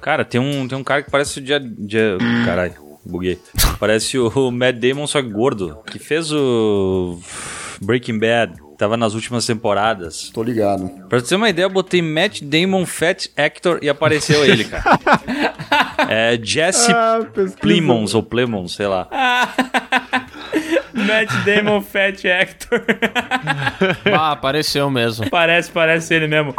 Cara, tem um, tem um cara que parece o dia. dia caralho, buguei. Parece o Matt Damon, só que gordo. Que fez o. Breaking Bad. Tava nas últimas temporadas. Tô ligado. Pra você ter uma ideia, eu botei Matt Damon Fat Actor e apareceu ele, cara. É Jesse Ah. Plemons ou Plemons, sei lá. Matt Damon Fat Actor. Ah, apareceu mesmo. parece, parece ele mesmo.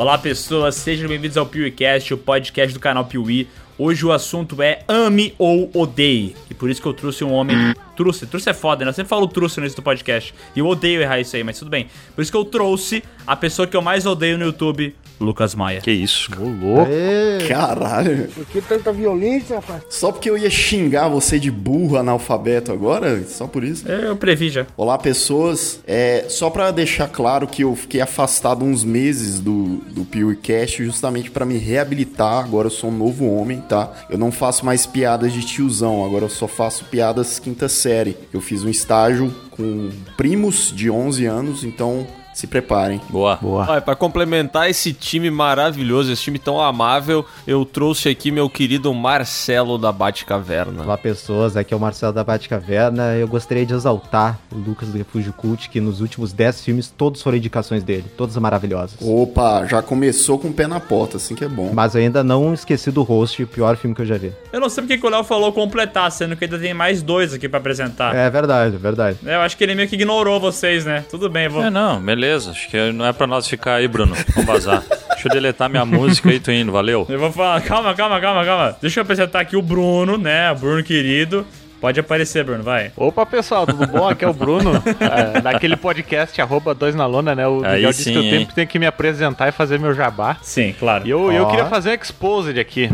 Olá pessoas, sejam bem-vindos ao PeeWeeCast, o podcast do canal Piuí. Hoje o assunto é ame ou odeie. E por isso que eu trouxe um homem. Trouxe, trouxe é foda, né? Eu sempre falo trouxe no início do podcast. E eu odeio errar isso aí, mas tudo bem. Por isso que eu trouxe a pessoa que eu mais odeio no YouTube, Lucas Maia. Que isso? Ô, louco. Ê, Caralho. Por que tanta violência, rapaz? Só porque eu ia xingar você de burro analfabeto agora? Só por isso? Eu previ já. Olá, pessoas. É, só pra deixar claro que eu fiquei afastado uns meses do, do PewCast justamente pra me reabilitar. Agora eu sou um novo homem, tá? Eu não faço mais piadas de tiozão, agora eu só faço piadas quinta série. Eu fiz um estágio com primos de 11 anos, então se preparem. Boa. boa. Olha, pra complementar esse time maravilhoso, esse time tão amável, eu trouxe aqui meu querido Marcelo da Batcaverna. Olá pessoas, aqui é o Marcelo da Batcaverna. Eu gostaria de exaltar o Lucas do Refúgio Cult, que nos últimos 10 filmes todos foram indicações dele, todas maravilhosas. Opa, já começou com o pé na porta, assim que é bom. Mas eu ainda não esqueci do host, o pior filme que eu já vi. Eu não sei porque que o Léo falou completar, sendo que ainda tem mais dois aqui pra apresentar. É verdade, é verdade. Eu acho que ele meio que ignorou vocês, né? Tudo bem, vou. É, não, beleza. Acho que não é pra nós ficar aí, Bruno. Vamos vazar. Deixa eu deletar minha música e tô indo, valeu. Eu vou falar, calma, calma, calma, calma. Deixa eu apresentar aqui o Bruno, né? O Bruno querido. Pode aparecer, Bruno, vai. Opa, pessoal, tudo bom? Aqui é o Bruno, é, daquele podcast arroba dois na lona, né? O Aí Miguel disse sim, que eu hein? tenho que me apresentar e fazer meu jabá. Sim, claro. E eu, eu Ó. queria fazer um exposed aqui.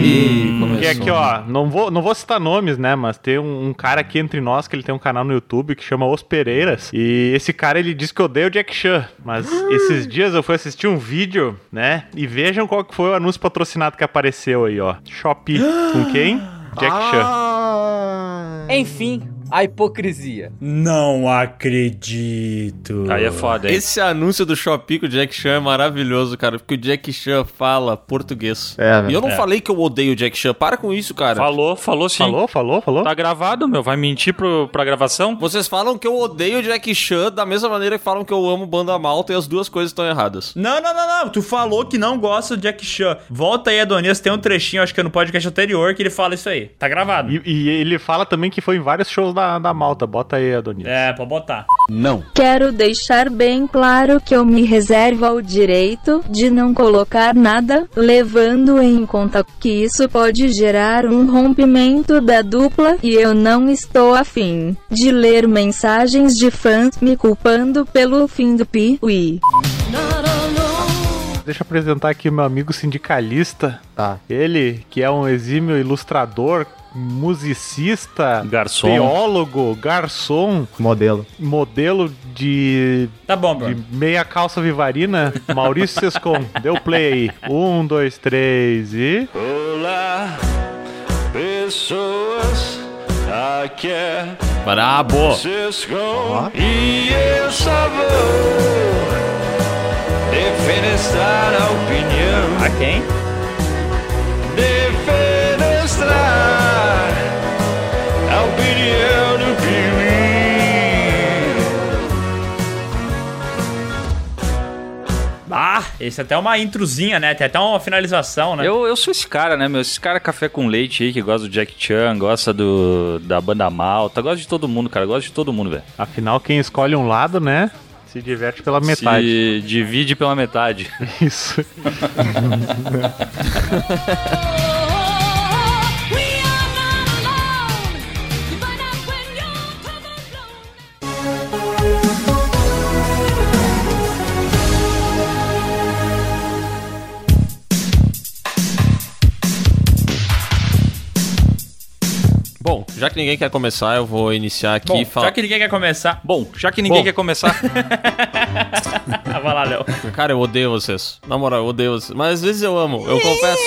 Ih, Que é aqui, ó, não vou, não vou citar nomes, né? Mas tem um, um cara aqui entre nós que ele tem um canal no YouTube que chama Os Pereiras. E esse cara, ele diz que odeia o Jack Chan. Mas esses dias eu fui assistir um vídeo, né? E vejam qual que foi o anúncio patrocinado que apareceu aí, ó. Shopee. Com quem? Jack Chan. Ah, Enfim, a hipocrisia. Não acredito. Aí é foda, hein? Esse anúncio do Shopee com o Jack Chan é maravilhoso, cara, porque o Jack Chan fala português. É, e eu não é. falei que eu odeio o Jack Chan, para com isso, cara. Falou, falou sim. Falou, falou, falou? Tá gravado, meu. Vai mentir pro, pra gravação? Vocês falam que eu odeio o Jack Chan da mesma maneira que falam que eu amo Banda Malta e as duas coisas estão erradas. Não, não, não, não. Tu falou que não gosta do Jack Chan. Volta aí, Adonias. Tem um trechinho, acho que é no podcast anterior, que ele fala isso aí. Tá gravado. E, e ele fala também que foi em vários shows da, da Malta. Bota aí, Adonis. É, pode botar. Quero deixar bem claro que eu me reservo ao direito de não colocar nada, levando em conta que isso pode gerar um rompimento da dupla e eu não estou afim de ler mensagens de fãs me culpando pelo fim do Piuí. Deixa eu apresentar aqui meu amigo sindicalista. Tá. Ele, que é um exímio ilustrador, musicista, Garçom. teólogo, garçom, Modelo. modelo de, Tá bom, de meia calça vivarina, Maurício Sescon. Deu play aí. Um, dois, três e... Olá, pessoas. Aqui é Brabo! Cisco. E eu só vou defenestrar a opinião. A quem? Defenestrar a opinião do Piuí. Ah, esse é até uma introzinha, né? Tem até uma finalização, né? Eu, eu sou esse cara, né, meu? Esse cara café com leite aí que gosta do Jack Chan, gosta do da banda Malta, gosta de todo mundo, cara. Gosta de todo mundo, velho. Afinal, quem escolhe um lado, né, se diverte pela metade. Se divide pela metade. Isso. Bom, já que ninguém quer começar, eu vou iniciar aqui Bom, e falar. já que ninguém quer começar. Bom, já que ninguém Bom. quer começar, vai lá, Léo. Cara, eu odeio vocês. Na moral, eu odeio vocês. Mas às vezes eu amo, eu confesso.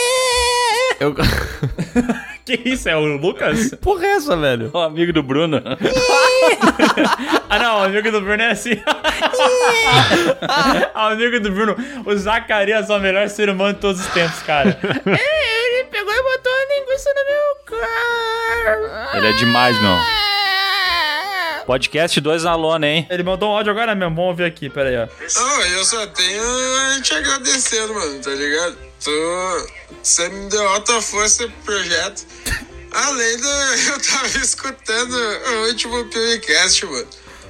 Eu... Que isso? É o Lucas? Porra, é essa, velho? o amigo do Bruno. ah, não, o amigo do Bruno é assim. O amigo do Bruno, o Zacarias é o melhor ser humano de todos os tempos, cara. É, ele pegou e linguiça no meu carro. Ele é demais, meu. Podcast 2 na lona, hein? Ele mandou um áudio agora mesmo, vamos ouvir aqui, pera aí, ó. Não, eu só tenho a te agradecendo, mano, tá ligado? Tu, você me deu alta força pro projeto. Além do. Eu tava escutando o último podcast, mano.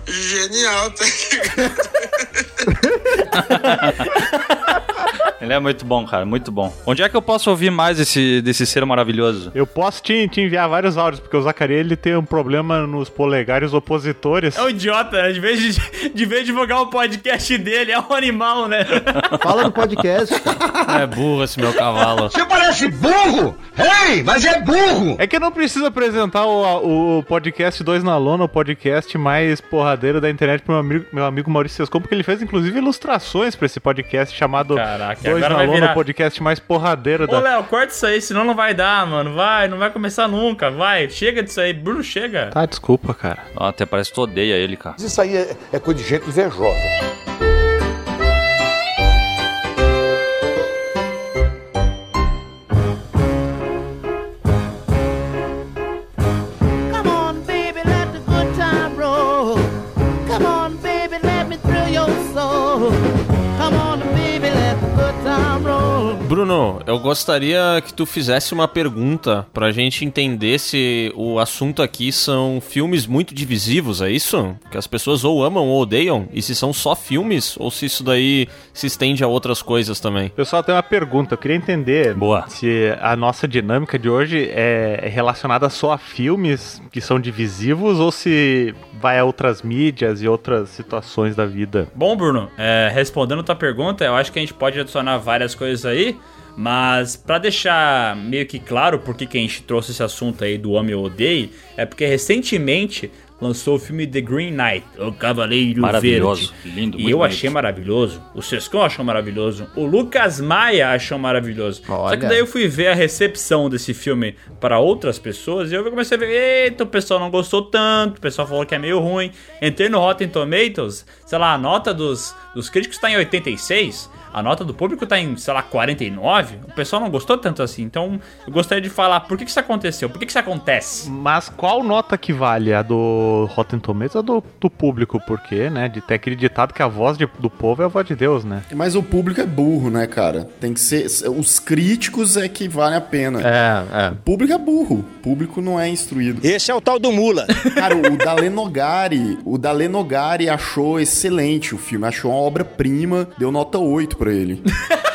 Genial, tá Ele é muito bom, cara, muito bom. Onde é que eu posso ouvir mais esse, desse ser maravilhoso? Eu posso te, te enviar vários áudios, porque o Zacarias ele tem um problema nos polegares opositores. É um idiota, né? De vez de, de, vez de divulgar o podcast dele, é um animal, né? Fala do podcast. É burro esse meu cavalo. Você parece burro! Ei, mas é burro! É que eu não preciso apresentar o, o podcast 2 na lona, o podcast mais porradeiro da internet pro meu amigo, meu amigo Maurício Sescon, porque ele fez inclusive ilustrações pra esse podcast chamado Caraca, 2 agora na vai lona, virar- o podcast mais porradeiro Ô, da... Léo, corta isso aí, senão não vai dar, mano. Vai, não vai começar nunca. Vai, chega disso aí. Bruno, chega. Tá, desculpa, cara. Ó, até parece que tu odeia ele, cara. Isso aí é, é coisa de gente invejosa. Bruno, eu gostaria que tu fizesse uma pergunta pra gente entender se o assunto aqui são filmes muito divisivos, é isso? Que as pessoas ou amam ou odeiam? E se são só filmes ou se isso daí se estende a outras coisas também? Pessoal, tem uma pergunta. Eu queria entender Boa. se a nossa dinâmica de hoje é relacionada só a filmes que são divisivos ou se vai a outras mídias e outras situações da vida. Bom, Bruno, é, respondendo tua pergunta, eu acho que a gente pode adicionar várias coisas aí, mas pra deixar meio que claro por que a gente trouxe esse assunto aí do Ame ou Odeie, é porque recentemente lançou o filme The Green Knight, O Cavaleiro Maravilhoso, Verde. lindo, E eu bonito. achei maravilhoso, o Sescon achou maravilhoso, o Lucas Maia achou maravilhoso. Só que Olha. daí eu fui ver a recepção desse filme para outras pessoas e eu comecei a ver, eita, o pessoal não gostou tanto, o pessoal falou que é meio ruim. Entrei no Rotten Tomatoes, sei lá, a nota dos, dos críticos tá em 86, a nota do público tá em, sei lá, 49. O pessoal não gostou tanto assim. Então, eu gostaria de falar por que, que isso aconteceu, por que, que isso acontece. Mas qual nota que vale? A do Rotten Tomatoes ou do, do público? Porque, né, de ter aquele ditado que a voz de- do povo é a voz de Deus, né? Mas o público é burro, né, cara? Tem que ser. Os críticos é que vale a pena. É, é. O público é burro. O público não é instruído. Esse é o tal do mula. Cara, o Dalenogari, o Dalenogari achou excelente o filme, achou uma obra-prima, deu nota 8 pra ele.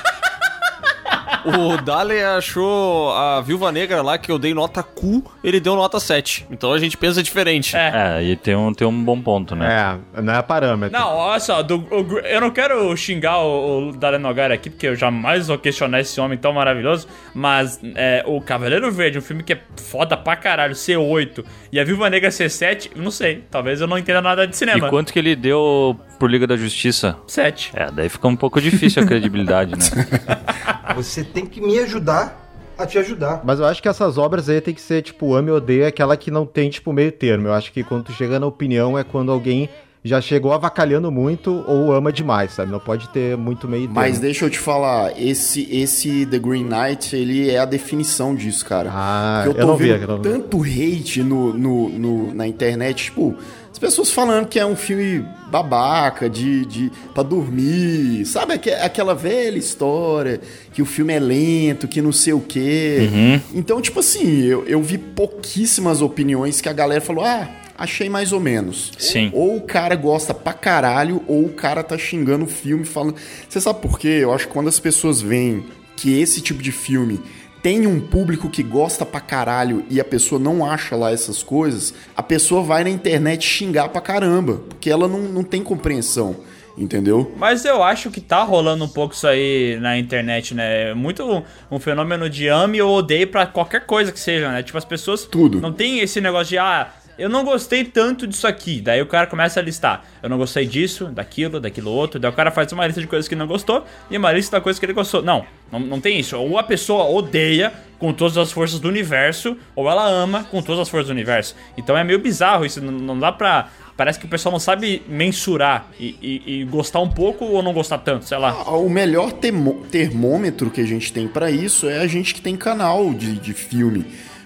O Dale achou a Viúva Negra lá, que eu dei nota Q, ele deu nota 7. Então a gente pensa diferente. É. É, e tem um, tem um bom ponto, né? É, não é parâmetro. Não, olha só, do- o eu não quero xingar o, o Dalen Nogari aqui, porque eu jamais vou questionar esse homem tão maravilhoso, mas é, o Cavaleiro Verde, um filme que é foda pra caralho, C8, e a Viúva Negra C7, eu não sei, talvez eu não entenda nada de E cinema. quanto que ele deu por Liga da Justiça? 7. É, daí fica um pouco difícil a credibilidade, né? Você tem que me ajudar a te ajudar. Mas eu acho que essas obras aí tem que ser, tipo, ame ou odeia, aquela que não tem, tipo, meio termo. Eu acho que quando tu chega na opinião é quando alguém já chegou avacalhando muito ou ama demais, sabe? Não pode ter muito meio termo. Mas deixa eu te falar, esse, esse The Green Knight, ele é a definição disso, cara. Ah, Porque eu, não vi. vendo eu não vi. tanto hate no, no, no- na internet, tipo, as pessoas falando que é um filme babaca, de, de pra dormir, sabe aque- aquela velha história que o filme é lento, que não sei o quê. Uhum. Então, tipo assim, eu, eu vi pouquíssimas opiniões que a galera falou, ah, achei mais ou menos. Sim. Ou o cara gosta pra caralho, ou o cara tá xingando o filme, falando... Você sabe por quê? Eu acho que quando as pessoas veem que esse tipo de filme tem um público que gosta pra caralho e a pessoa não acha lá essas coisas, a pessoa vai na internet xingar pra caramba, porque ela não, não tem compreensão, entendeu? Mas eu acho que tá rolando um pouco isso aí na internet, né? É muito um, um fenômeno de ame ou odeio pra qualquer coisa que seja, né? Tipo, as pessoas Tudo. não tem esse negócio de, ah, eu não gostei tanto disso aqui. Daí o cara começa a listar. Eu não gostei disso, daquilo, daquilo outro. Daí o cara faz uma lista de coisas que não gostou e uma lista da coisa que ele gostou. Não, não, não tem isso. Ou a pessoa odeia com todas as forças do universo, ou ela ama com todas as forças do universo. Então é meio bizarro isso. Não, não dá pra. Parece que o pessoal não sabe mensurar e, e- e gostar um pouco ou não gostar tanto, sei lá. Ah, O melhor termômetro que a gente tem pra isso é a gente que tem canal de, de filme.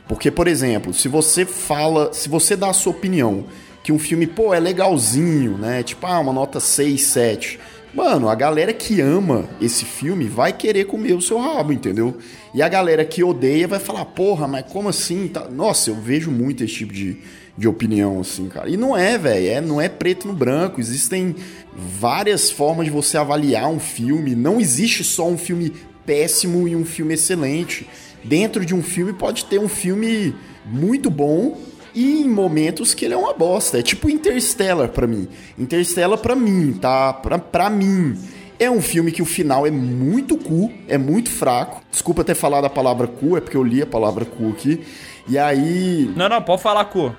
Porque, por exemplo, se você fala, se você dá a sua opinião que um filme, pô, é legalzinho, né? Tipo, ah, uma nota 6, 7. Mano, a galera que ama esse filme vai querer comer o seu rabo, entendeu? E a galera que odeia vai falar, porra, mas como assim? Tá- Nossa, eu vejo muito esse tipo de, de opinião, assim, cara. E não é, velho, é, não é preto no branco. Existem várias formas de você avaliar um filme. Não existe só um filme péssimo e um filme excelente. Dentro de um filme pode ter um filme muito bom e em momentos que ele é uma bosta. É tipo Interstellar pra mim. Interstellar pra mim, tá? Pra, pra mim. É um filme que o final é muito cu, é muito fraco. Desculpa ter falado a palavra cu, é porque eu li a palavra cu aqui. E aí. Não, não, pode falar cu.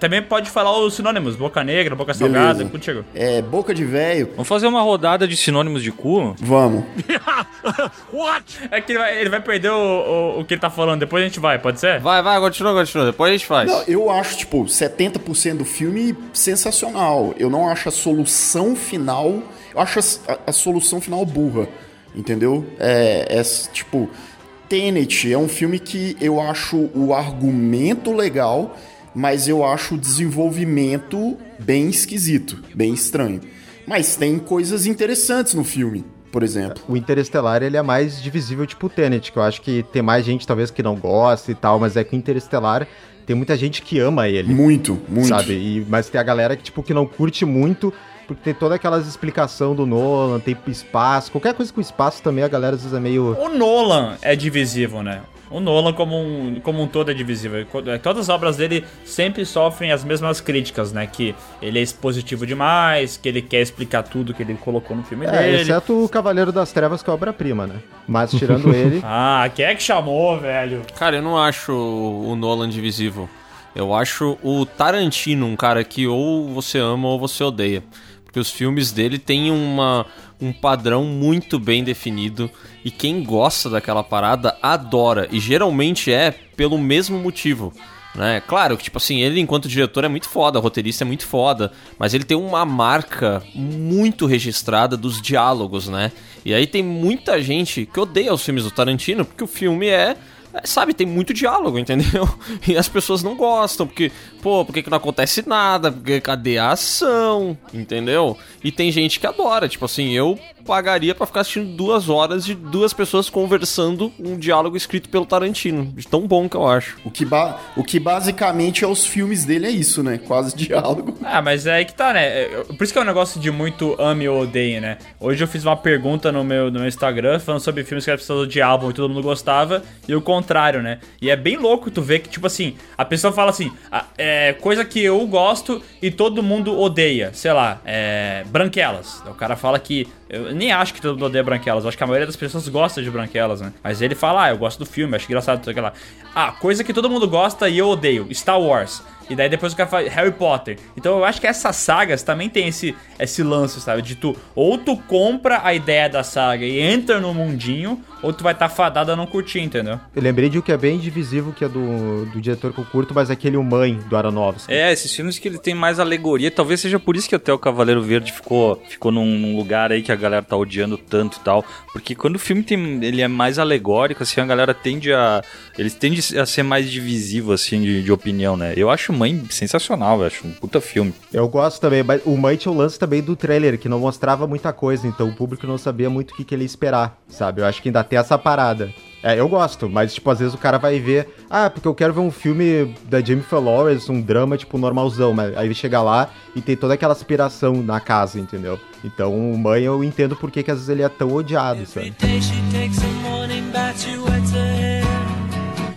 Também pode falar os sinônimos, boca negra, boca salgada, Beleza. contigo. É, boca de velho. Vamos fazer uma rodada de sinônimos de cu? Vamos. É que ele vai, ele vai perder o, o, o que ele tá falando, depois a gente vai, pode ser? Vai, vai, continua, continua. Depois a gente faz. Não, eu acho, tipo, 70% do filme sensacional. Eu não acho a solução final. Eu acho a, a- a solução final burra. Entendeu? É, é, tipo. Tenet é um filme que eu acho o argumento legal, mas eu acho o desenvolvimento bem esquisito, bem estranho. Mas tem coisas interessantes no filme, por exemplo. O Interestelar, ele é mais divisível, tipo o Tenet, que eu acho que tem mais gente, talvez, que não gosta e tal, mas é que o Interestelar tem muita gente que ama ele. Muito, muito. Sabe? E, mas tem a galera que, tipo, que não curte muito, porque tem toda aquelas explicação do Nolan, tem espaço, qualquer coisa com espaço também a galera às vezes é meio... O Nolan é divisível, né? O Nolan, como um, como um todo, é divisível. Todas as obras dele sempre sofrem as mesmas críticas, né? Que ele é expositivo demais, que ele quer explicar tudo que ele colocou no filme É, dele. exceto o Cavaleiro das Trevas, que é obra-prima, né? Mas tirando ele... Ah, quem é que chamou, velho? Cara, eu não acho o Nolan divisível. Eu acho o Tarantino um cara que ou você ama ou você odeia. Porque os filmes dele têm uma, um padrão muito bem definido. E quem gosta daquela parada adora. E geralmente é pelo mesmo motivo. Né? Claro que, tipo assim, ele enquanto diretor é muito foda, roteirista é muito foda, mas ele tem uma marca muito registrada dos diálogos, né? E aí tem muita gente que odeia os filmes do Tarantino porque o filme é é, sabe, tem muito diálogo, entendeu? E as pessoas não gostam, porque, pô, por que, que não acontece nada? Porque cadê a ação? Entendeu? E tem gente que adora, tipo assim, eu pagaria pra ficar assistindo duas horas de duas pessoas conversando um diálogo escrito pelo Tarantino. De tão bom que eu acho. O que, ba- o que basicamente é os filmes dele é isso, né? Quase diálogo. Ah, mas é aí que tá, né? Eu- Por isso que é um negócio de muito ame ou odeie, né? Hoje eu fiz uma pergunta no meu, no meu Instagram falando sobre filmes que as pessoas odiavam e todo mundo gostava, e o contrário, né? E é bem louco tu ver que, tipo assim, a pessoa fala assim, "Ah, é coisa que eu gosto e todo mundo odeia, sei lá, é. Branquelas. O cara fala que. Eu nem acho que todo mundo odeia Branquelas, eu acho que a maioria das pessoas gosta de Branquelas, né? Mas ele fala, ah, eu gosto do filme, acho engraçado, sei lá. Ah, coisa que todo mundo gosta e eu odeio, Star Wars. E daí depois o cara fala Harry Potter. Então eu acho que essas sagas também tem esse, esse lance, sabe? De tu, ou tu compra a ideia da saga e entra no mundinho, ou tu vai estar tá fadado a não curtir, entendeu? Eu lembrei de um que é bem divisível, que é do, do diretor que eu curto, mas é aquele O Mãe, do Aronofsky. É, esses filmes que ele tem mais alegoria, talvez seja por isso que até o Cavaleiro Verde ficou, ficou num, num lugar aí que a galera tá odiando tanto e tal. Porque quando o filme tem, ele é mais alegórico, assim, a galera tende a. Eles tendem a ser mais divisivos, assim, de, de opinião, né? Eu acho Mãe sensacional, eu acho um puta filme. Eu gosto também, mas o Mãe tinha o lance também do trailer, que não mostrava muita coisa, então o público não sabia muito o que, que ele ia esperar, sabe? Eu acho que ainda tem essa parada. É, eu gosto, mas, tipo, às vezes o cara vai ver, ah, porque eu quero ver um filme da Jennifer Lawrence, um drama, tipo, normalzão, mas aí ele chega lá e tem toda aquela aspiração na casa, entendeu? Então, o Mãe eu entendo por que que às vezes ele é tão odiado, sabe?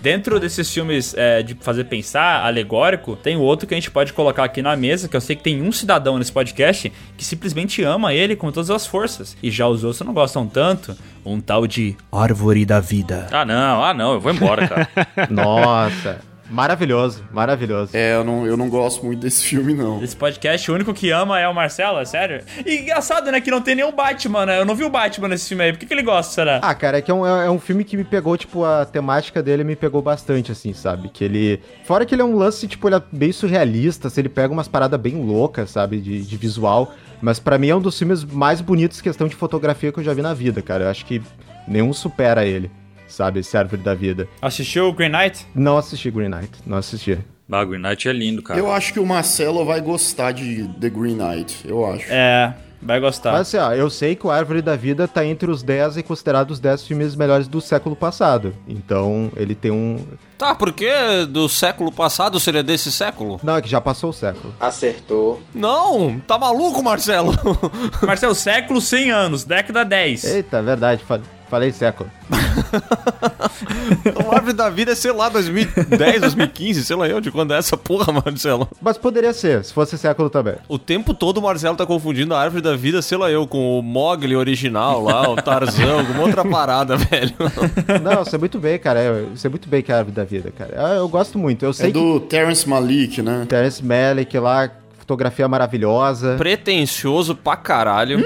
Dentro desses filmes é, de fazer pensar, alegórico, tem outro que a gente pode colocar aqui na mesa, que eu sei que tem um cidadão nesse podcast que simplesmente ama ele com todas as forças. E já os outros não gostam tanto. Um tal de Árvore da Vida. Ah, não, ah, não, eu vou embora, cara. Nossa. Maravilhoso, maravilhoso. É, eu não, eu não gosto muito desse filme, não. Esse podcast, o único que ama é o Marcelo, é sério? E engraçado, né, que não tem nenhum Batman, né? Eu não vi o Batman nesse filme aí. Por que, que ele gosta, será? Ah, cara, é que é um, é um filme que me pegou, tipo, a temática dele me pegou bastante, assim, sabe? Que ele. Fora que ele é um lance, tipo, ele é bem surrealista, assim, ele pega umas paradas bem loucas, sabe? De, de visual. Mas pra mim é um dos filmes mais bonitos em questão de fotografia que eu já vi na vida, cara. Eu acho que nenhum supera ele, sabe? Esse Árvore da Vida. Assistiu o Green Knight? Não assisti Green Knight, não assisti. Ah, Green Knight é lindo, cara. Eu acho que o Marcelo vai gostar de The Green Knight, eu acho. É, vai gostar. Mas assim, ó, eu sei que o Árvore da Vida tá entre os 10 e considerados os 10 filmes melhores do século passado. Então, ele tem um. Tá, por que do século passado seria desse século? Não, é que já passou o século. Acertou. Não, tá maluco, Marcelo? Marcelo, século 100 anos, década 10. Eita, é verdade, fa- falei século. o Árvore da Vida é, sei lá, 2010, 2015, sei lá eu de quando é essa porra, Marcelo. Mas poderia ser, se fosse século também. O tempo todo o Marcelo tá confundindo a Árvore da Vida, sei lá eu, com o Mogli original lá, o Tarzan, alguma outra parada, velho. Não, eu sei muito bem, cara. Eu sei muito bem que é a Árvore da Vida, cara. Eu, eu gosto muito. Eu sei É do Terrence Malick, né? que Terence Malick lá, fotografia maravilhosa. Pretencioso pra caralho.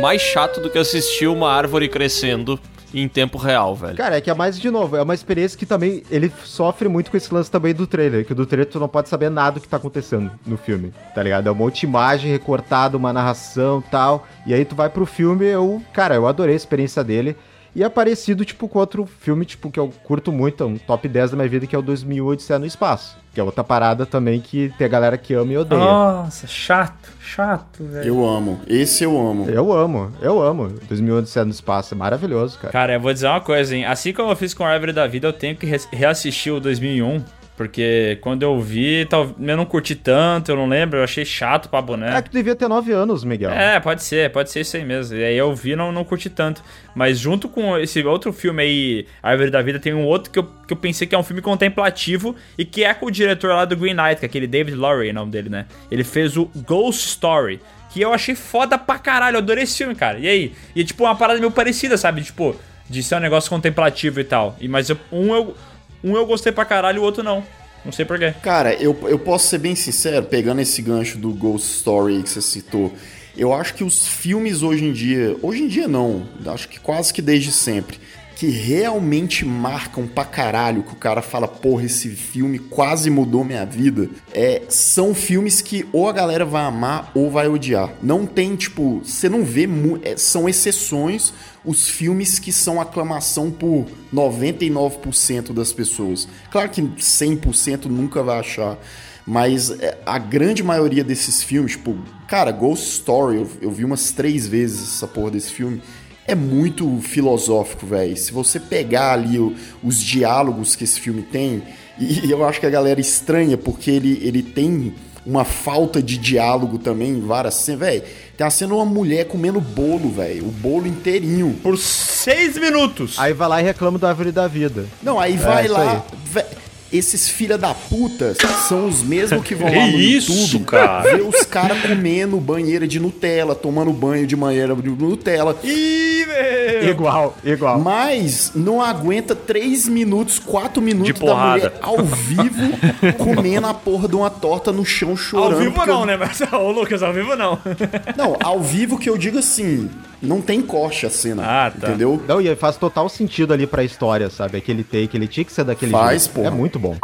Mais chato do que assistir uma árvore crescendo em tempo real, velho. Cara, é que é mais, de novo, é uma experiência que também ele sofre muito com esse lance também do trailer, que do trailer tu não pode saber nada do que tá acontecendo no filme, tá ligado? É um monte de imagem recortada, uma narração tal, e aí tu vai pro filme, eu, cara, eu adorei a experiência dele, e é parecido, tipo, com outro filme, tipo, que eu curto muito, é um top 10 da minha vida, que é o 2008 Odisseia no Espaço, que é outra parada também que tem a galera que ama e odeia. Nossa, chato, chato, velho. Eu amo. Esse eu amo. Eu amo, eu amo. 2008 Odisseia no Espaço, é maravilhoso, cara. Cara, eu vou dizer uma coisa, hein? Assim como eu fiz com a Árvore da Vida, eu tenho que re- reassistir o 2001. Porque quando eu vi, tal- eu não curti tanto, eu não lembro, eu achei chato pra É boné. que tu devia ter 9 anos, Miguel. É, pode ser, pode ser isso aí mesmo. E aí eu vi e não, não curti tanto. Mas junto com esse outro filme aí, Árvore da Vida, tem um outro que eu, que eu pensei que é um filme contemplativo e que é com o diretor lá do Green Knight, que é aquele David Lowry, é o nome dele, né? Ele fez o Ghost Story, que eu achei foda pra caralho, eu adorei esse filme, cara. E aí? E é tipo uma parada meio parecida, sabe? Tipo, de ser um negócio contemplativo e tal. E, mas eu- um, eu, um eu gostei pra caralho, o outro não. Não sei porquê. Cara, eu, eu posso ser bem sincero, pegando esse gancho do Ghost Story que você citou. Eu acho que os filmes hoje em dia, hoje em dia não, acho que quase que desde sempre, que realmente marcam pra caralho, que o cara fala, porra, esse filme quase mudou minha vida, é, são filmes que ou a galera vai amar ou vai odiar. Não tem, tipo, você não vê, é, são exceções os filmes que são aclamação por 99% das pessoas. Claro que 100% nunca vai achar, mas é, a grande maioria desses filmes, tipo, cara, Ghost Story, eu, eu vi umas três vezes essa porra desse filme. É muito filosófico, velho. Se você pegar ali o- os diálogos que esse filme tem, e eu acho que a galera estranha, porque ele, ele tem uma falta de diálogo também em várias cenas, velho. Tem a cena uma mulher comendo bolo, velho. O bolo inteirinho. Por seis minutos. Aí vai lá e reclama da Árvore da Vida. Não, aí É, vai isso lá. vé- esses filha da puta são os mesmos que vão lá Que no isso, YouTube cara? ver os caras comendo banheira de Nutella, tomando banho de banheira de Nutella. Ih, meu! Igual, igual. Mas não aguenta 3 minutos, 4 minutos De da porrada. mulher ao vivo comendo a porra de uma torta no chão chorando. Ao vivo não, eu- né? Mas, ô, Lucas, ao vivo não. Não, ao vivo que eu digo assim, não tem corte a cena, Ah, tá. entendeu? Não, e faz total sentido ali pra história, sabe? Aquele take, ele tinha que ser daquele Faz, jeito. porra. É muito bom.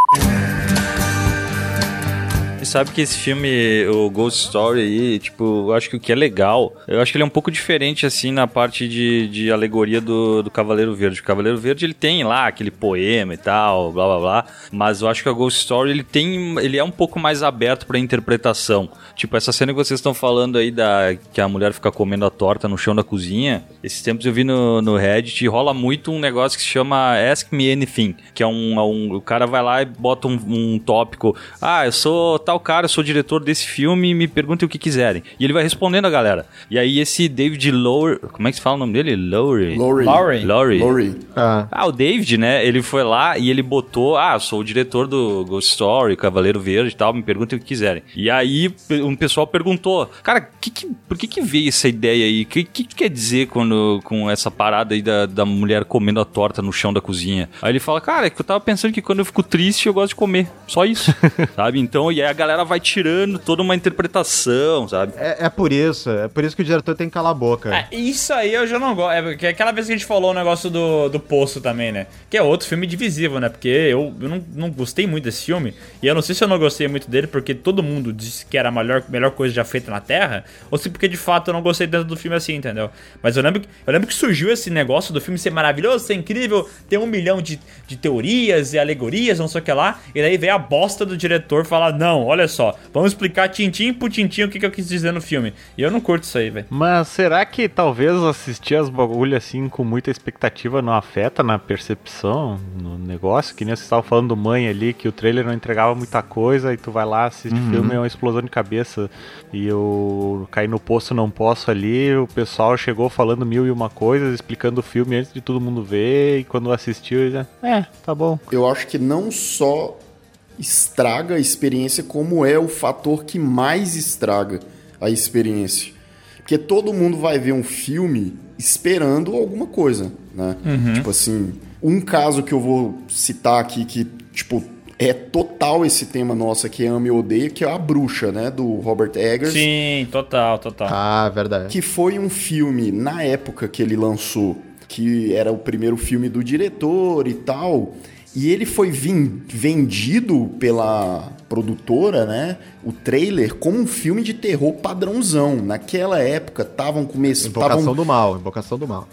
Sabe que esse filme, o Ghost Story aí, tipo, eu acho que o que é legal, eu acho que ele é um pouco diferente, assim, na parte de, de alegoria do, do Cavaleiro Verde. O Cavaleiro Verde, ele tem lá aquele poema e tal, blá blá blá, mas eu acho que a Ghost Story, ele tem, ele é um pouco mais aberto pra interpretação. Tipo, essa cena que vocês estão falando aí da que a mulher fica comendo a torta no chão da cozinha, esses tempos eu vi no, no Reddit, rola muito um negócio que se chama Ask Me Anything, que é um, um o cara vai lá e bota um, um tópico, ah, eu sou tal cara, sou diretor desse filme, me perguntem o que quiserem. E ele vai respondendo a galera. E aí esse David Lower, como é que se fala o nome dele? Lowry. Lowry. Lowry. Lowry. Lowry. Ah, Ah, o David, né? Ele foi lá e ele botou, ah, sou o diretor do Ghost Story, Cavaleiro Verde e tal, me perguntem o que quiserem. E aí um pessoal perguntou, cara, que que- por que que veio essa ideia aí? O que, que tu quer dizer quando, com essa parada aí da, da mulher comendo a torta no chão da cozinha? Aí ele fala, cara, é que eu tava pensando que quando eu fico triste eu gosto de comer. Só isso, sabe? Então, e aí a galera vai tirando toda uma interpretação, sabe? é, é por isso, é por isso que o diretor tem que calar a boca. É, isso aí eu já não gosto. É porque aquela vez que a gente falou o negócio do, do Poço também, né? Que é outro filme divisivo, né? Porque eu, eu não, não gostei muito desse filme. E eu não sei se eu não gostei muito dele porque todo mundo disse que era a melhor, melhor coisa já feita na Terra. Ou se porque de fato eu não gostei tanto do filme assim, entendeu? Mas eu lembro, que- eu lembro que surgiu esse negócio do filme ser maravilhoso, ser incrível, ter um milhão de, de teorias e alegorias, não sei o que lá. E daí veio a bosta do diretor falar: Não, olha só, vamos explicar tintim por tintim o que, que eu quis dizer no filme. E eu não curto isso aí, velho. Mas será que talvez assistir as bagulho assim com muita expectativa não afeta na percepção, no negócio? Que nem você estava falando do mãe ali, que o trailer não entregava muita coisa e tu vai lá, assiste o filme, é uma explosão de cabeça. E eu caí no poço não posso ali, o pessoal chegou falando mil e uma coisas, explicando o filme antes de todo mundo ver, e quando assistiu, já, é, tá bom. Eu acho que não só estraga a experiência, como é o fator que mais estraga a experiência. Porque todo mundo vai ver um filme esperando alguma coisa, né? Tipo assim, um caso que eu vou citar aqui que, tipo, é total esse tema nosso aqui, Ame ou Odeio, que é A Bruxa, né? Do Robert Eggers. Sim, total, total. Ah, verdade. Que foi um filme, na época que ele lançou, que era o primeiro filme do diretor e tal. E ele foi vendido pela produtora, né? O trailer como um filme de terror padrãozão. Naquela época estavam começando. Invocação do mal, invocação do mal.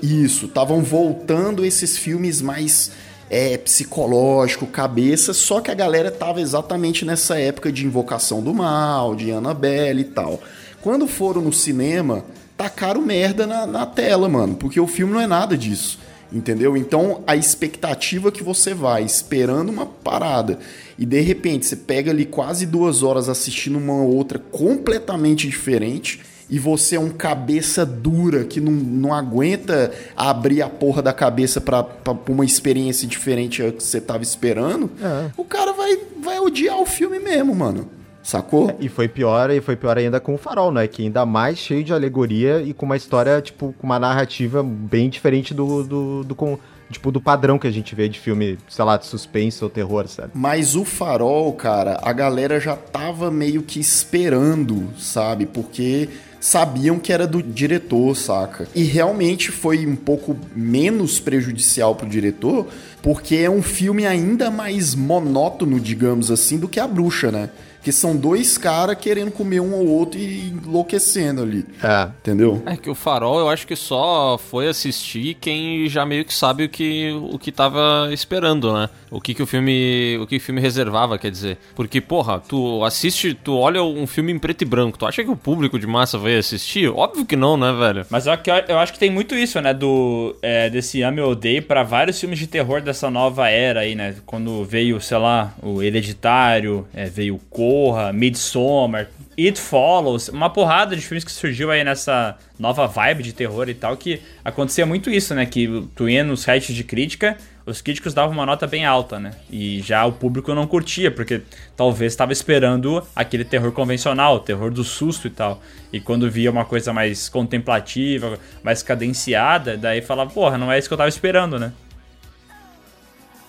Isso, estavam voltando esses filmes mais é, psicológico, cabeça, só que a galera tava exatamente nessa época de Invocação do Mal, de Annabelle e tal. Quando foram no cinema, tacaram merda na, na tela, mano, porque o filme não é nada disso. Entendeu? Então a expectativa que você vai esperando uma parada e de repente você pega ali quase duas horas assistindo uma outra completamente diferente e você é um cabeça dura que não, não aguenta abrir a porra da cabeça pra uma experiência diferente que você tava esperando, É. o cara vai, vai odiar o filme mesmo, mano. Sacou? E foi pior, e foi pior ainda com o Farol, né? Que ainda mais cheio de alegoria e com uma história, tipo, com uma narrativa bem diferente do, do, do, com- tipo, do padrão que a gente vê de filme, sei lá, de suspense ou terror, sabe? Mas o farol, cara, a galera já tava meio que esperando, sabe? Porque sabiam que era do diretor, saca? E realmente foi um pouco menos prejudicial pro diretor, porque é um filme ainda mais monótono, digamos assim, do que a bruxa, né? Que são dois caras querendo comer um ao outro e enlouquecendo ali. É. Entendeu? É que o Farol eu acho que só foi assistir quem já meio que sabe o que, o que tava esperando, né? O que, que o filme. O que o filme reservava, quer dizer. Porque, porra, tu assiste, tu olha um filme em preto e branco, tu acha que o público de massa vai assistir? Óbvio que não, né, velho? Mas eu, eu acho que tem muito isso, né? Do, é, desse Ame ou Odeio pra vários filmes de terror dessa nova era aí, né? Quando veio, sei lá, o Hereditário, é, veio Corra, Midsommar, It Follows, uma porrada de filmes que surgiu aí nessa nova vibe de terror e tal, que acontecia muito isso, né? Que tu ia nos sites de crítica, os críticos davam uma nota bem alta, né? E já o público não curtia, porque talvez estava esperando aquele terror convencional, terror do susto e tal. E quando via uma coisa mais contemplativa, mais cadenciada, daí falava, porra, não é isso que eu tava esperando, né?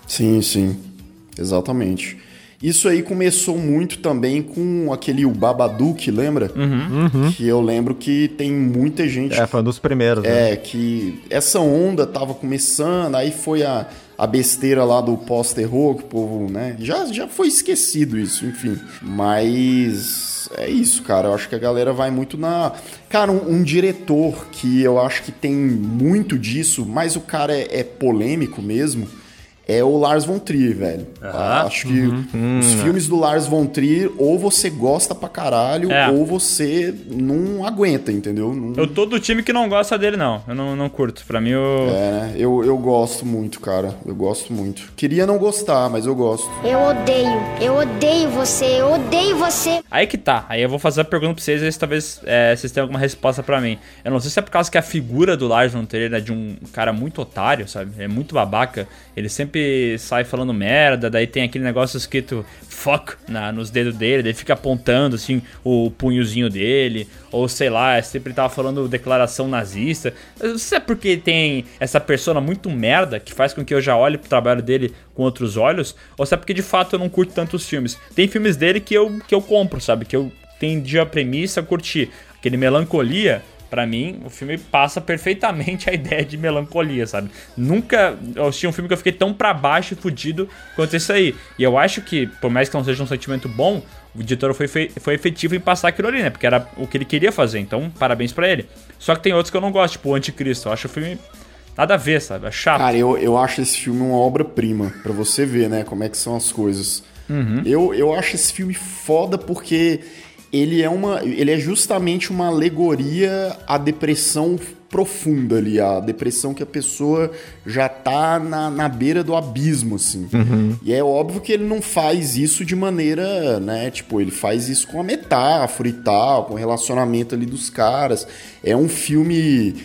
Sim, sim. Exatamente. Isso aí começou muito também com aquele o Babadook, lembra? Que eu lembro que tem muita gente. É, foi um dos primeiros, né? É, que essa onda tava começando, aí foi a, a besteira lá do pós-terror, que o povo, né? Já, já foi esquecido isso, enfim. Mas é isso, cara. Eu acho que a galera vai muito na. Cara, um, um diretor que eu acho que tem muito disso, mas o cara é, é polêmico mesmo, é o Lars von Trier, velho. Acho que os filmes do Lars von Trier, ou você gosta pra caralho, É. ou você não aguenta, entendeu? Não- Eu tô do time que não gosta dele, não. Eu não, não curto. Pra mim, o. É, né? eu, eu gosto muito, cara. Eu gosto muito. Queria não gostar, mas eu gosto. Eu odeio, eu odeio você, eu odeio você. Aí que tá. Aí eu vou fazer a pergunta pra vocês, se talvez é, vocês tenham alguma resposta pra mim. Eu não sei se é por causa que a figura do Lars von Trier é de um cara muito otário, sabe? É muito babaca. Ele sempre sai falando merda, daí tem aquele negócio escrito fuck na, nos dedos dele, daí fica apontando assim o punhozinho dele, ou sei lá, sempre tava falando declaração nazista. Se é porque tem essa persona muito merda que faz com que eu já olhe pro trabalho dele com outros olhos, ou se é porque de fato eu não curto tanto os filmes. Tem filmes dele que eu, que eu compro, sabe? Que eu entendi a premissa, curti. Aquele Melancolia, pra mim, o filme passa perfeitamente a ideia de melancolia, sabe? Nunca eu assisti um filme que eu fiquei tão pra baixo e fudido quanto esse aí. E eu acho que, por mais que não seja um sentimento bom, o diretor foi, foi efetivo em passar aquilo ali, né? Porque era o que ele queria fazer, então parabéns pra ele. Só que tem outros que eu não gosto, tipo o Anticristo. Eu acho o filme nada a ver, sabe? É chato. Cara, eu, eu acho esse filme uma obra-prima, pra você ver, né, como é que são as coisas. Uhum. Eu, eu acho esse filme foda porque ele é uma. Ele é justamente uma alegoria à depressão profunda ali, a depressão que a pessoa já tá na, na beira do abismo, assim. E é óbvio que ele não faz isso de maneira, né? Tipo, ele faz isso com a metáfora e tal, com o relacionamento ali dos caras. É um filme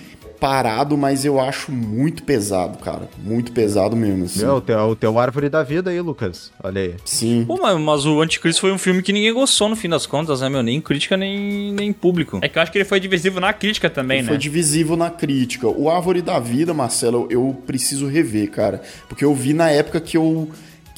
parado, mas eu acho muito pesado, cara. Muito pesado mesmo, assim. Meu, o teu, o teu Árvore da Vida aí, Lucas. Olha aí. Sim. Pô, mas, mas o Anticristo foi um filme que ninguém gostou no fim das contas, né, meu? Nem crítica, nem, nem público. É que eu acho que ele foi divisivo na crítica também, Ele né? Foi divisivo na crítica. O Árvore da Vida, Marcelo, eu preciso rever, cara. Porque eu vi na época que eu.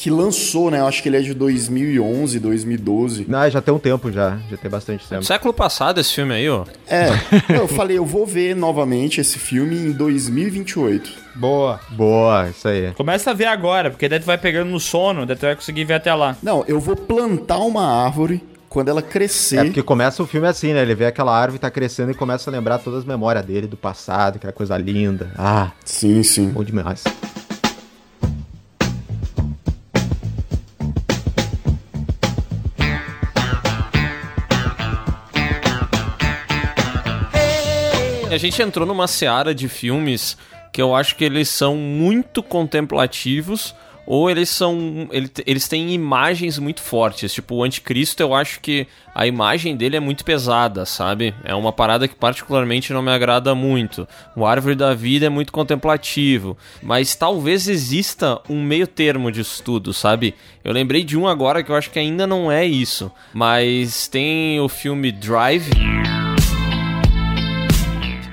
Que lançou, né? Eu acho que ele é de 2011, 2012. Não, já tem um tempo já. Já tem bastante tempo. Século passado esse filme aí, ó. É, eu falei, eu vou ver novamente esse filme em 2028. Boa. Boa, isso aí. Começa a ver agora, porque daí tu vai pegando no sono, daí tu vai conseguir ver até lá. Não, eu vou plantar uma árvore quando ela crescer. É porque começa o filme assim, né? Ele vê aquela árvore tá crescendo e começa a lembrar todas as memórias dele, do passado, aquela coisa linda. Ah, Sim, sim. bom demais. A gente entrou numa seara de filmes que eu acho que eles são muito contemplativos ou eles são ele- eles têm imagens muito fortes. Tipo, o Anticristo, eu acho que a imagem dele é muito pesada, sabe? É uma parada que particularmente não me agrada muito. O Árvore da Vida é muito contemplativo, mas talvez exista um meio termo disso tudo, sabe? Eu lembrei de um agora que eu acho que ainda não é isso, mas tem o filme Drive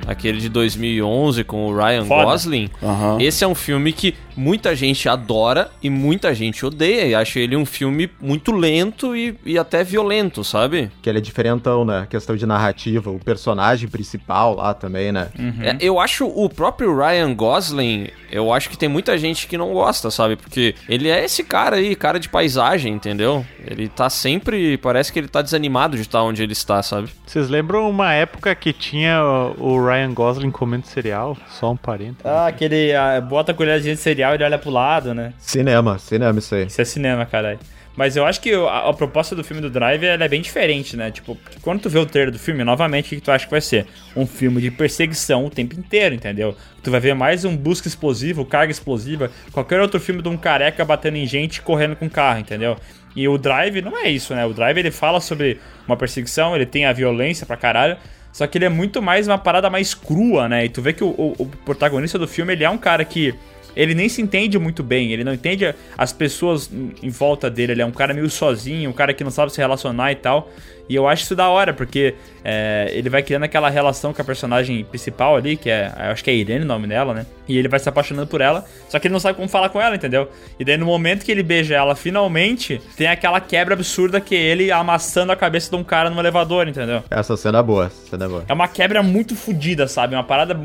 aquele de 2011 com o Ryan Foda. Gosling. Aham. Esse é um filme que muita gente adora e muita gente odeia. E acho ele um filme muito lento e, e até violento, sabe? Que ele é diferentão, né? Questão de narrativa. O personagem principal lá também, né? É, eu acho o próprio Ryan Gosling, eu acho que tem muita gente que não gosta, sabe? Porque ele é esse cara aí, cara de paisagem, entendeu? Ele tá sempre. Parece que ele tá desanimado de estar onde ele está, sabe? Vocês lembram uma época que tinha o o Ryan Gosling comendo cereal? Só um parênteses. Ah, aquele. ah, bota a colherzinha de cereal ele olha pro lado, né? Cinema, cinema isso aí. Isso é cinema, caralho. Mas eu acho que a, a proposta do filme do Drive é bem diferente, né? Tipo, quando tu vê o trailer do filme, novamente, o que tu acha que vai ser? Um filme de perseguição o tempo inteiro, entendeu? Tu vai ver mais um busca explosivo, carga explosiva, qualquer outro filme de um careca batendo em gente correndo com carro, entendeu? E o Drive não é isso, né? O Drive ele fala sobre uma perseguição, ele tem a violência pra caralho, só que ele é muito mais uma parada mais crua, né? E tu vê que o, o- o protagonista do filme, ele é um cara que ele nem se entende muito bem, ele não entende as pessoas em- volta dele, ele é um cara meio sozinho, um cara que não sabe se relacionar e tal. E eu acho isso da hora, porque é, ele vai criando aquela relação com a personagem principal ali, que é, acho que é Irene o nome dela, né? E ele vai se apaixonando por ela, só que ele não sabe como falar com ela, entendeu? E daí no momento que ele beija ela, finalmente, tem aquela quebra absurda que é ele amassando a cabeça de um cara no elevador, entendeu? Essa cena é boa, cena é boa. É uma quebra muito fodida, sabe? Uma parada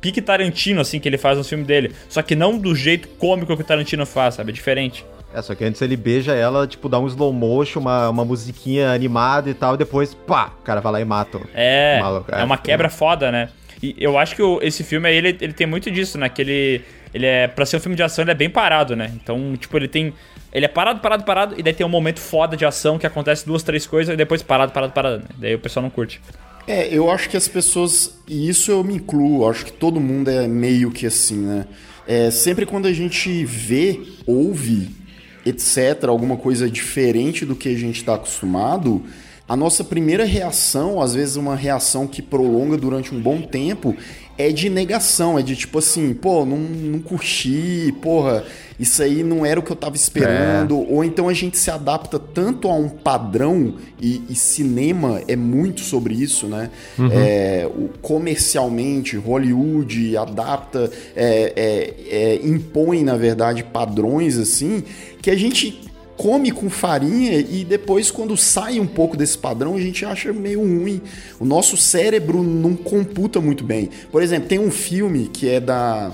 pique Tarantino, assim, que ele faz no filme dele. Só que não do jeito cômico que o Tarantino faz, sabe? É diferente. É, só que antes ele beija ela, tipo, dá um slow motion, uma, uma musiquinha animada e tal, e depois, pá, o cara vai lá e mata. o É, maluco. é uma quebra foda, né? E eu acho que o- esse filme aí, ele, ele tem muito disso, né? Que ele, ele é, pra ser um filme de ação, ele é bem parado, né? Então, tipo, ele tem. Ele é parado, parado, parado, e daí tem um momento foda de ação que acontece duas, três coisas, e depois parado, parado, parado. Né? Daí o pessoal não curte. É, eu acho que as pessoas, e isso eu me incluo, acho que todo mundo é meio que assim, né? É, sempre quando a gente vê, ouve, etc., alguma coisa diferente do que a gente está acostumado, a nossa primeira reação, às vezes uma reação que prolonga durante um bom tempo, é de negação, é de tipo assim, pô, não, não curti, porra, isso aí não era o que eu tava esperando. É. Ou então a gente se adapta tanto a um padrão, e, e cinema é muito sobre isso, né? Uhum. É, o, comercialmente, Hollywood adapta, é, é, é impõe, na verdade, padrões assim, que a gente come com farinha e depois, quando sai um pouco desse padrão, a gente acha meio ruim. O nosso cérebro não computa muito bem. Por exemplo, tem um filme que é da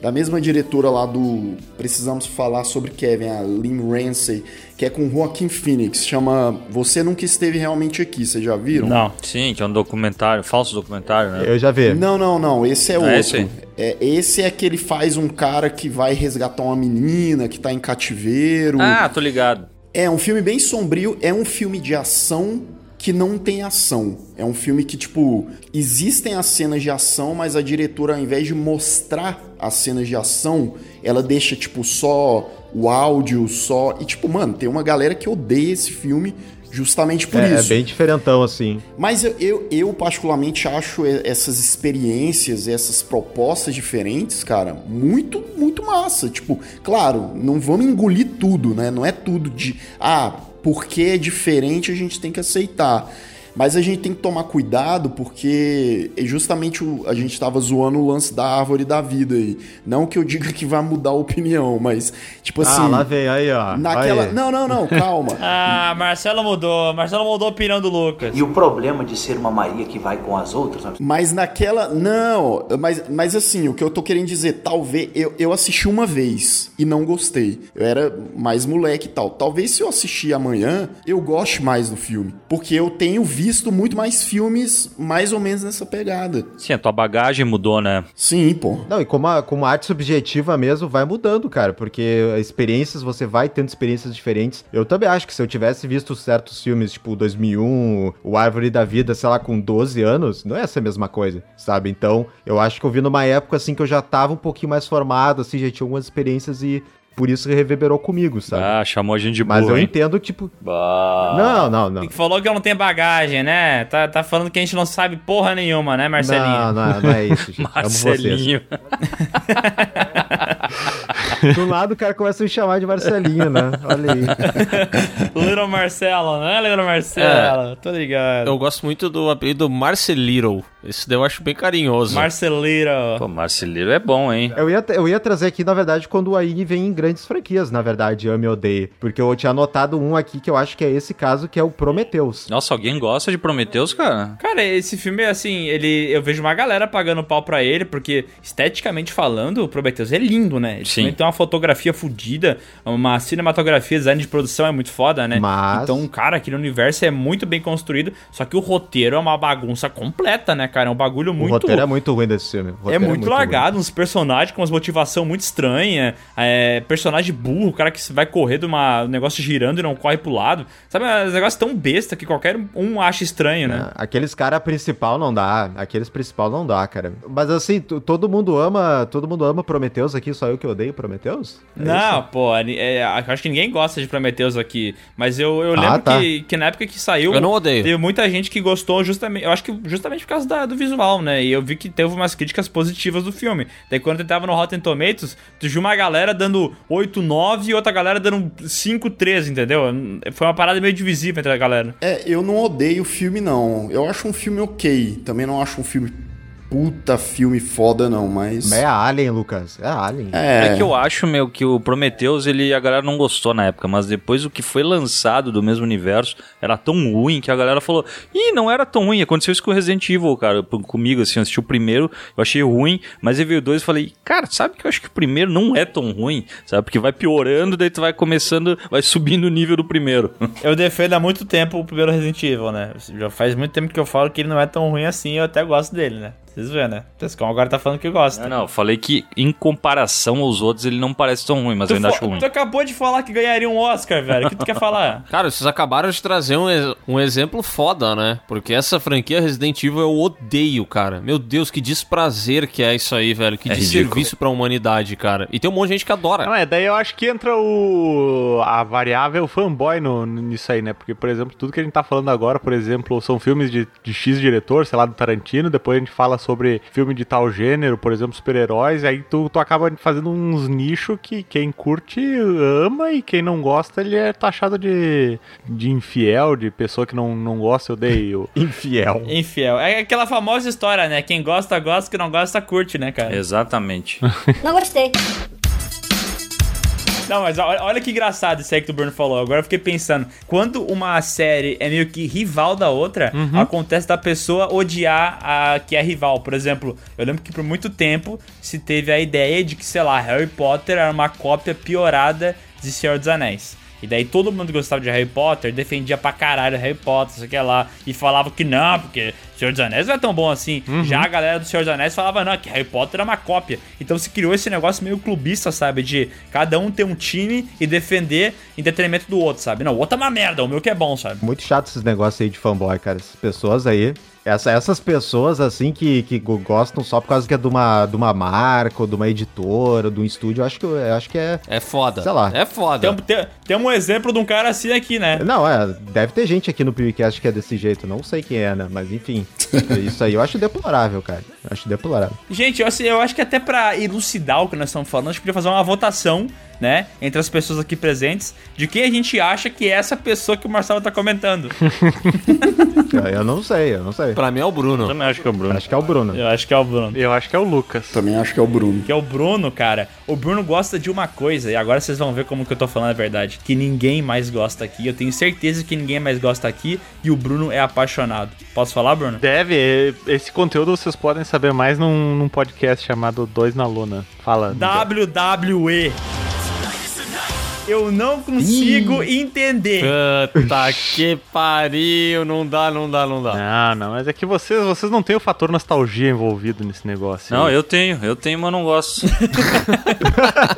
da mesma diretora lá do Precisamos Falar sobre Kevin, a Lynn Ramsey, que é com Joaquim Phoenix, chama Você Nunca Esteve Realmente Aqui, vocês já viram? Não. Sim, que é um documentário, falso documentário, né? Eu já vi. Não, não, não, esse é ah, outro. Esse? É, esse é que ele faz um cara que vai resgatar uma menina que tá em cativeiro. Ah, tô ligado. É um filme bem sombrio, é um filme de ação que não tem ação. É um filme que, tipo, existem as cenas de ação, mas a diretora, ao invés de mostrar as cenas de ação, ela deixa, tipo, só o áudio, só. E, tipo, mano, tem uma galera que odeia esse filme justamente por é, isso. É bem diferentão, assim. Mas eu, eu, eu, particularmente, acho essas experiências, essas propostas diferentes, cara, muito, muito massa. Tipo, claro, não vamos engolir tudo, né? Não é tudo de. Ah, porque é diferente, a gente tem que aceitar. Mas a gente tem que tomar cuidado porque é justamente o, a gente estava zoando o lance da árvore da vida aí. Não que eu diga que vai mudar a opinião, mas tipo ah, assim. Ah, lá vem aí, ó. Naquela. Aí. Não, não, não, calma. ah, Marcelo mudou. Marcelo mudou a opinião do Lucas. E o problema de ser uma Maria que vai com as outras? Mas naquela. Não, mas, mas assim, o que eu tô querendo dizer, talvez. Eu, eu assisti uma vez e não gostei. Eu era mais moleque e tal. Talvez se eu assistir amanhã, eu goste mais do filme. Porque eu tenho visto muito mais filmes mais ou menos nessa pegada. Sim, a tua bagagem mudou, né? Sim, pô. Não, e como a, como a arte subjetiva mesmo vai mudando, cara, porque experiências, você vai tendo experiências diferentes. Eu também acho que se eu tivesse visto certos filmes, tipo 2001, O Árvore da Vida, sei lá, com 12 anos, não é essa a mesma coisa, sabe? Então, eu acho que eu vi numa época, assim, que eu já tava um pouquinho mais formado, assim, já tinha algumas experiências e por isso reverberou comigo, sabe? Ah, chamou a gente de burro, Mas eu hein? entendo, tipo... Bah. Não, não, não. Falou que eu não tenho bagagem, né? Tá, tá falando que a gente não sabe porra nenhuma, né, Marcelinho? Não, não, não é isso, gente. Marcelinho. Do lado o cara começa a me chamar de Marcelinho, né? Olha aí. Little Marcelo, né? Little Marcelo, é, tô ligado. Eu gosto muito do apelido Marceliro. Esse daí eu acho bem carinhoso. Marceliro. Pô, Marceliro é bom, hein? Eu ia, eu ia trazer aqui, na verdade, quando o AI vem em grandes franquias, na verdade, ame ou odeie. Porque eu tinha anotado um aqui que eu acho que é esse caso, que é o Prometheus. Nossa, alguém gosta de Prometheus, cara? Cara, esse filme, assim, ele eu vejo uma galera pagando pau pra ele, porque esteticamente falando, o Prometheus é lindo, né? Ele Sim. tem uma fotografia fodida, uma cinematografia, design de produção é muito foda, né? Mas... Então, cara, aquele universo é muito bem construído, só que o roteiro é uma bagunça completa, né, cara? É um bagulho muito... O roteiro é muito ruim desse filme. É muito, é muito, largado, ruim. uns personagens com umas motivação muito estranha, é, personagem burro, o cara que vai correr de uma, um negócio girando e não corre pro lado. Sabe, é um negócio tão besta que qualquer um acha estranho, né? É, aqueles cara principal não dá, aqueles principal não dá, cara. Mas assim, todo mundo ama, todo mundo ama Prometheus aqui, só eu que odeio Prometheus? É não, isso? pô, é, acho que ninguém gosta de Prometheus aqui, mas eu, eu ah, lembro tá. que, que na época que saiu... Eu não odeio. Teve muita gente que gostou justamente, eu acho que justamente por causa da, do visual, né? E eu vi que teve umas críticas positivas do filme. Daí quando eu tava no Rotten Tomatoes, tu viu uma galera dando 8, 9 e outra galera dando 5, 13, entendeu? Foi uma parada meio divisiva entre a galera. É, eu não odeio o filme, não. Eu acho um filme ok. Também não acho um filme puta filme foda, não, mas. É Alien, Lucas. É Alien. É. é que eu acho, meu, que o Prometheus, ele, a galera não gostou na época, mas depois o que foi lançado do mesmo universo era tão ruim que a galera falou: ih, não era tão ruim. Aconteceu isso com o Resident Evil, cara, comigo, assim, eu assisti o primeiro, eu achei ruim, mas aí veio o dois e falei: cara, sabe que eu acho que o primeiro não é tão ruim, sabe? Porque vai piorando, daí tu vai começando, vai subindo o nível do primeiro. Eu defendo há muito tempo o primeiro Resident Evil, né? Já faz muito tempo que eu falo que ele não é tão ruim assim, eu até gosto dele, né? Vocês vêem, né? O Tescão agora tá falando que gosta. Não, não, eu falei que em comparação aos outros ele não parece tão ruim, mas eu Tu, ainda fo- acho ruim. tu acabou de falar que ganharia um Oscar, velho. O que tu quer falar? Cara, vocês acabaram de trazer um, um exemplo foda, né? Porque essa franquia Resident Evil eu odeio, cara. Meu Deus, que desprazer que é isso aí, velho. Que É desserviço pra humanidade, cara. E tem um monte de gente que adora. Não, é, daí eu acho que entra o a variável fanboy no, nisso aí, né? Porque, por exemplo, tudo que a gente tá falando agora, por exemplo, são filmes de, de X diretor, sei lá, do Tarantino, depois a gente fala sobre filme de tal gênero, por exemplo, super-heróis, aí tu, tu acaba fazendo uns nichos que quem curte ama e quem não gosta, ele é taxado de, de infiel, de pessoa que não, não gosta, eu odeio. Infiel. Infiel. É aquela famosa história, né? Quem gosta, gosta. Quem não gosta, curte, né, cara? Exatamente. Não gostei. Não, mas olha, olha que engraçado isso aí que o Bruno falou. Agora eu fiquei pensando. Quando uma série é meio que rival da outra, acontece da pessoa odiar a que é rival. Por exemplo, eu lembro que por muito tempo se teve a ideia de que, sei lá, Harry Potter era uma cópia piorada de Senhor dos Anéis. E daí todo mundo que gostava de Harry Potter, defendia pra caralho Harry Potter, isso aqui lá, e falava que não, porque Senhor dos Anéis não é tão bom assim. Já a galera do Senhor dos Anéis falava, não, que Harry Potter é uma cópia. Então se criou esse negócio meio clubista, sabe? De cada um ter um time e defender em detrimento do outro, sabe? Não, o outro é uma merda, o meu que é bom, sabe? Muito chato esses negócios aí de fanboy, cara. Essas pessoas aí. Essa, essas pessoas, assim, que, que go- gostam só por causa que é de uma, de uma marca, ou de uma editora, ou de um estúdio, eu acho que, eu acho que é. É foda. Sei lá. É foda. Tem, tem, tem um exemplo de um cara assim aqui, né? Não, é, deve ter gente aqui no podcast que é desse jeito, não sei quem é, né? Mas enfim, isso aí eu acho deplorável, cara. Eu acho deplorável. Gente, eu, assim, eu acho que até pra elucidar o que nós estamos falando, a gente podia fazer uma votação, né, entre as pessoas aqui presentes, de quem a gente acha que é essa pessoa que o Marcelo tá comentando. Eu não sei, eu não sei. Pra mim é o Bruno. Também acho que é o Bruno. Acho que é o Bruno. Eu acho que é o Bruno. Eu acho que é o Lucas. Também acho que é o Bruno. Que é o Bruno, cara. O Bruno gosta de uma coisa, e agora vocês vão ver como que eu tô falando a verdade. Que ninguém mais gosta aqui. Eu tenho certeza que ninguém mais gosta aqui. E o Bruno é apaixonado. Posso falar, Bruno? Deve, esse conteúdo vocês podem saber mais num, num podcast chamado Dois na Luna. Fala. WWE. Eu não consigo entender. Puta que pariu. Não dá, não dá, não dá. Não, não, mas é que vocês, vocês não têm o fator nostalgia envolvido nesse negócio. Não, aí. eu tenho, eu tenho, mas não gosto.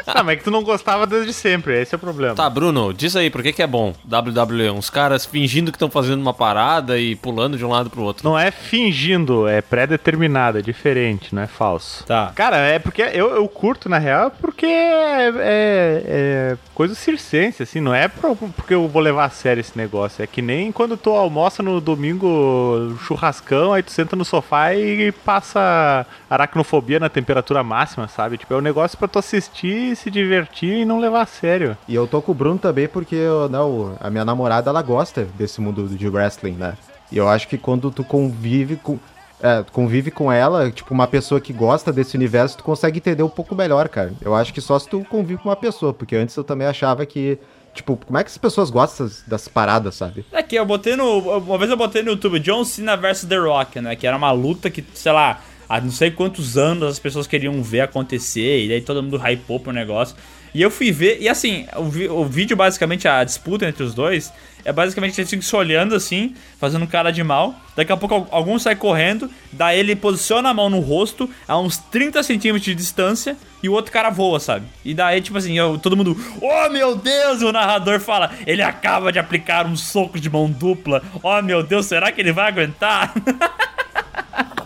Ah, mas é que tu não gostava desde sempre, esse é o problema. Tá, Bruno, diz aí, por que que é bom WWE? Uns caras fingindo que estão fazendo uma parada e pulando de um lado pro outro. Não é fingindo, é pré-determinado, é diferente, não é falso. Tá. Cara, é porque eu, eu curto, na real, porque é, é- é coisa circense, assim, não é porque eu vou levar a sério esse negócio. É que nem quando tu almoça no domingo churrascão, aí tu senta no sofá e passa aracnofobia na temperatura máxima, sabe? Tipo, é um negócio pra tu assistir, se divertir e não levar a sério. E eu tô com o Bruno também porque eu, né, o- a minha namorada ela gosta desse mundo de wrestling, né? E eu acho que quando tu convive com. É, convive com ela, tipo, uma pessoa que gosta desse universo, tu consegue entender um pouco melhor, cara. Eu acho que só se tu convive com uma pessoa, porque antes eu também achava que. Tipo, como é que as pessoas gostam das, das paradas, sabe? É que eu botei no. Uma vez eu botei no YouTube John Cena vs The Rock, né? Que era uma luta que, sei lá, há não sei quantos anos as pessoas queriam ver acontecer, e daí todo mundo hypou pro negócio. E eu fui ver, e assim, o, o vídeo, basicamente, a disputa entre os dois, é basicamente eles ficam se olhando assim, fazendo cara de mal. Daqui a pouco al- algum sai correndo, daí ele posiciona a mão no rosto a uns 30 centímetros de distância e o outro cara voa, sabe? E daí, tipo assim, eu- todo mundo, oh meu Deus, o narrador fala, ele acaba de aplicar um soco de mão dupla, oh meu Deus, será que ele vai aguentar?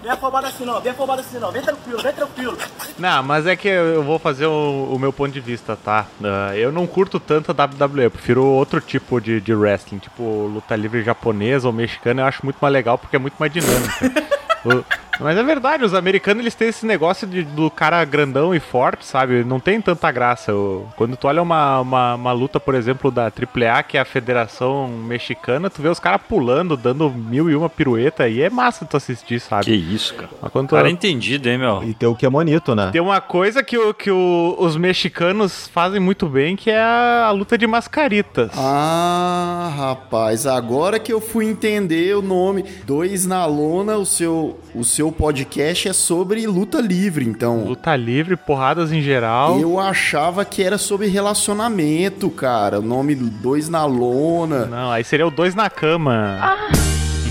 Vem afobado assim não, vem afobado assim não, vem tranquilo, vem tranquilo. Não, mas é que eu vou fazer o, o meu ponto de vista, tá? Ah, eu não curto tanto a WWE, eu prefiro outro tipo de, de wrestling, tipo luta livre japonesa ou mexicana, eu acho muito mais legal porque é muito mais dinâmica. O- mas é verdade, os americanos eles têm esse negócio de, do cara grandão e forte, sabe? Não tem tanta graça. Quando tu olha uma, uma, uma luta, por exemplo, da AAA, que é a Federação Mexicana, tu vê os caras pulando, dando mil e uma pirueta, e é massa tu assistir, sabe? Que isso, cara. Mas quando tu- cara é entendido, hein, meu? E tem o que é bonito, né? tem uma coisa que, o- que o- os mexicanos fazem muito bem, que é a, a luta de mascaritas. Ah, rapaz, agora que eu fui entender o nome. Dois na lona, o seu, o seu podcast é sobre luta livre, então. Luta livre, porradas em geral. Eu achava que era sobre relacionamento, cara. O nome do Dois na Lona. Não, aí seria o dois na cama.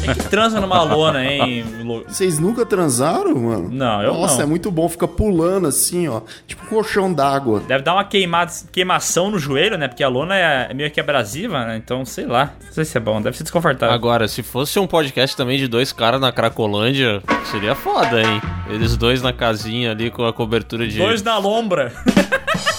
Quem que transa numa lona, hein? Vocês nunca transaram, mano? Não, eu Nossa, não. é muito bom, fica pulando assim, ó. Tipo um colchão d'água. Deve dar uma queimada, queimação no joelho, né? Porque a lona é, é meio que abrasiva, né? Então, sei lá. Não sei se é bom, deve ser desconfortável. Agora, se fosse um podcast também de dois caras na Cracolândia, seria foda, hein? Eles dois na casinha ali com a cobertura de. Dois na lombra.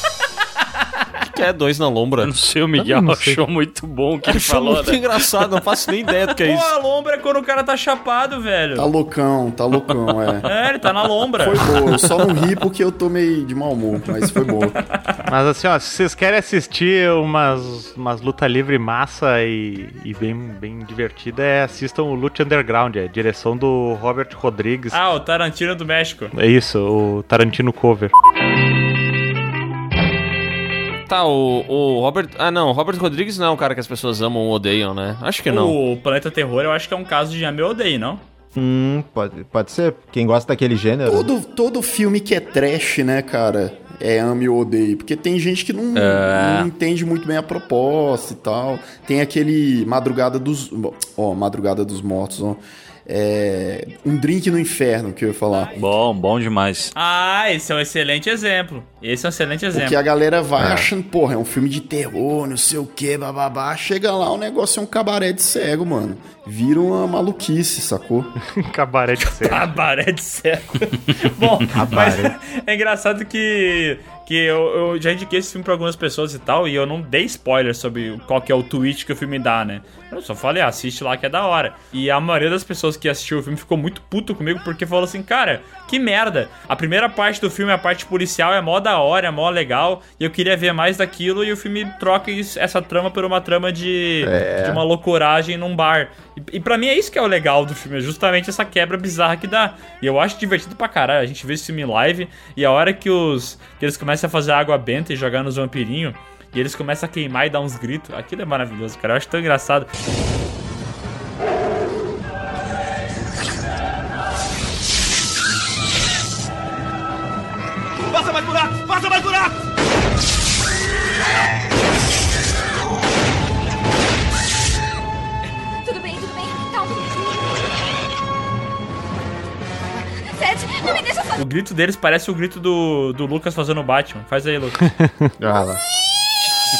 O que é dois na lombra? Não sei, o Miguel achou muito bom o que ele Achou falou, muito né? engraçado, não faço nem ideia do que é Pô, isso. a lombra é quando o cara tá chapado, velho. Tá loucão, tá loucão, é. É, ele tá na lombra. Foi boa, eu só não ri porque eu tô meio de mau humor, mas foi boa. Mas assim, ó, se vocês querem assistir umas, umas luta livre massa e, e bem, bem divertida, é, assistam o Lute Underground, é direção do Robert Rodrigues. Ah, o Tarantino do México. É isso, o Tarantino cover. Tá, o, o Robert. Ah, não, o Robert Rodrigues não é um cara que as pessoas amam ou odeiam, né? Acho que não. O Planeta Terror eu acho que é um caso de ame ou odeio, não? Hum, pode, pode ser. Quem gosta daquele gênero. Todo, todo filme que é trash, né, cara, é ame ou odeio. Porque tem gente que não, É. não entende muito bem a proposta e tal. Tem aquele Madrugada dos... Ó, Madrugada dos Mortos, ó. É, um drink no inferno, que eu ia falar. Bom, bom demais. Ah, esse é um excelente exemplo. Esse é um excelente exemplo. Porque a galera vai É. achando, porra, é um filme de terror, não sei o que, bababá. Chega lá, o negócio é um cabaré de cego, mano. Vira uma maluquice, sacou? Cabaré de cego. Cabaré de cego. Bom, mas é engraçado que, que eu, eu já indiquei esse filme pra algumas pessoas e tal, e eu não dei spoiler sobre qual que é o tweet que o filme dá, né? Eu só falei, ah, assiste lá que é da hora. E a maioria das pessoas que assistiu o filme ficou muito puto comigo porque falou assim, cara, que merda. A primeira parte do filme, a parte policial, é mó da hora, é mó legal, e eu queria ver mais daquilo, e o filme troca isso- essa trama por uma trama de, É. de uma loucuragem num bar. E, e pra mim é isso que é o legal do filme, é justamente essa quebra bizarra que dá. E eu acho divertido pra caralho. A gente vê esse filme live e a hora que os que eles começam a fazer água benta e jogar nos vampirinhos, e eles começam a queimar e dar uns gritos, aquilo é maravilhoso, cara. Eu acho tão engraçado. Passa mais buraco! Tudo bem, tudo bem. Calma. Sete, não me deixa só. O grito deles parece o grito do, do Lucas fazendo o Batman. Faz aí, Lucas. Ah, lá.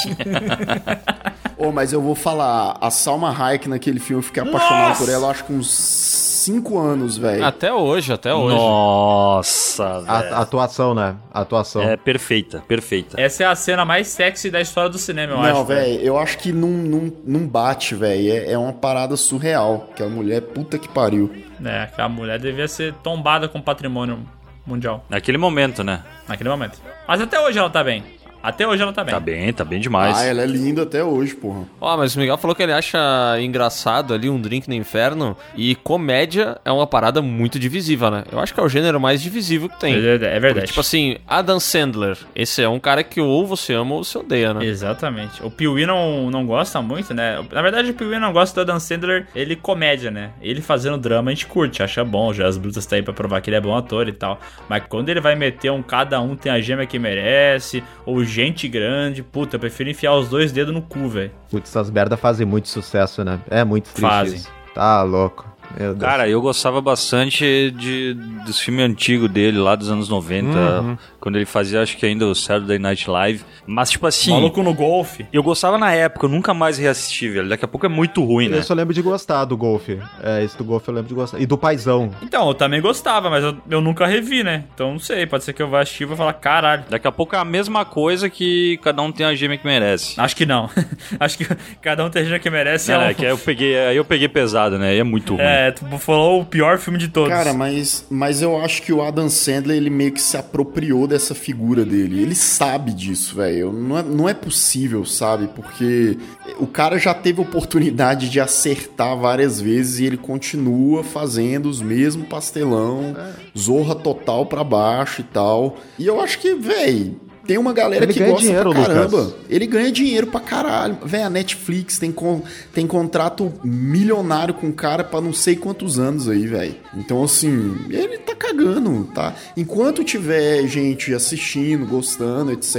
Ô, mas eu vou falar, a Salma Hayek naquele filme, eu fiquei apaixonado Nossa! por ela, acho que uns 5 anos, velho. Até hoje, até hoje. Nossa, A, velho. a atuação, né? A atuação. É perfeita, perfeita. Essa é a cena mais sexy da história do cinema, eu Não, acho. velho, eu acho que não, não, não bate, velho. É, é uma parada surreal. Aquela mulher, puta que pariu. É, aquela mulher devia ser tombada com patrimônio mundial Naquele momento, né? naquele momento. Mas até hoje ela tá bem. Até hoje ela tá bem. Tá bem, tá bem demais. Ah, ela é linda até hoje, porra. Ó, mas o Miguel falou que ele acha engraçado ali um drink no inferno. E comédia é uma parada muito divisiva, né? Eu acho que é o gênero mais divisível que tem. É verdade, é verdade. Porque, tipo assim, Adam Sandler, esse é um cara que ou você ama ou você odeia, né? Exatamente. O Piuí não, não gosta muito, né? Na verdade, o Piuí não gosta do Adam Sandler, ele comédia, né? Ele fazendo drama a gente curte, acha bom. Já as brutas tá aí pra provar que ele é bom ator e tal. Mas quando ele vai meter um cada um tem a gêmea que merece, ou gente grande, puta, eu prefiro enfiar os dois dedos no cu, velho. Putz, essas merda fazem muito sucesso, né? É muito triste Fazem. isso. Tá louco. Meu Deus. Cara, eu gostava bastante de, dos filmes antigos dele, lá dos anos 90, Uhum. Quando ele fazia, acho que ainda o Saturday Night Live. Mas, tipo assim. Maluco no golfe. Eu gostava na época, eu nunca mais reassisti, velho. Daqui a pouco é muito ruim, né? Eu só lembro de gostar do golfe. É, esse do golfe eu lembro de gostar. E do paizão. Então, eu também gostava, mas eu, eu nunca revi, né? Então não sei, pode ser que eu vá assistir e vou falar, caralho. Daqui a pouco é a mesma coisa que cada um tem a gêmea que merece. Acho que não. Acho que cada um tem a gêmea que merece. É, um- é que aí eu peguei, aí eu peguei pesado, né? E é muito ruim. É, tu falou o pior filme de todos. Cara, mas, mas eu acho que o Adam Sandler, ele meio que se apropriou dessa figura dele. Ele sabe disso, velho. Não é, não é possível, sabe? Porque o cara já teve oportunidade de acertar várias vezes e ele continua fazendo os mesmos pastelão, zorra total pra baixo e tal. E eu acho que, velho. Tem uma galera Ele que ganha gosta dinheiro, pra caramba. Lucas. Ele ganha dinheiro pra caralho. Véi, a Netflix tem, con- tem contrato milionário com o cara pra não sei quantos anos aí, velho. Então, assim, ele tá cagando, tá? Enquanto tiver gente assistindo, gostando, etc.,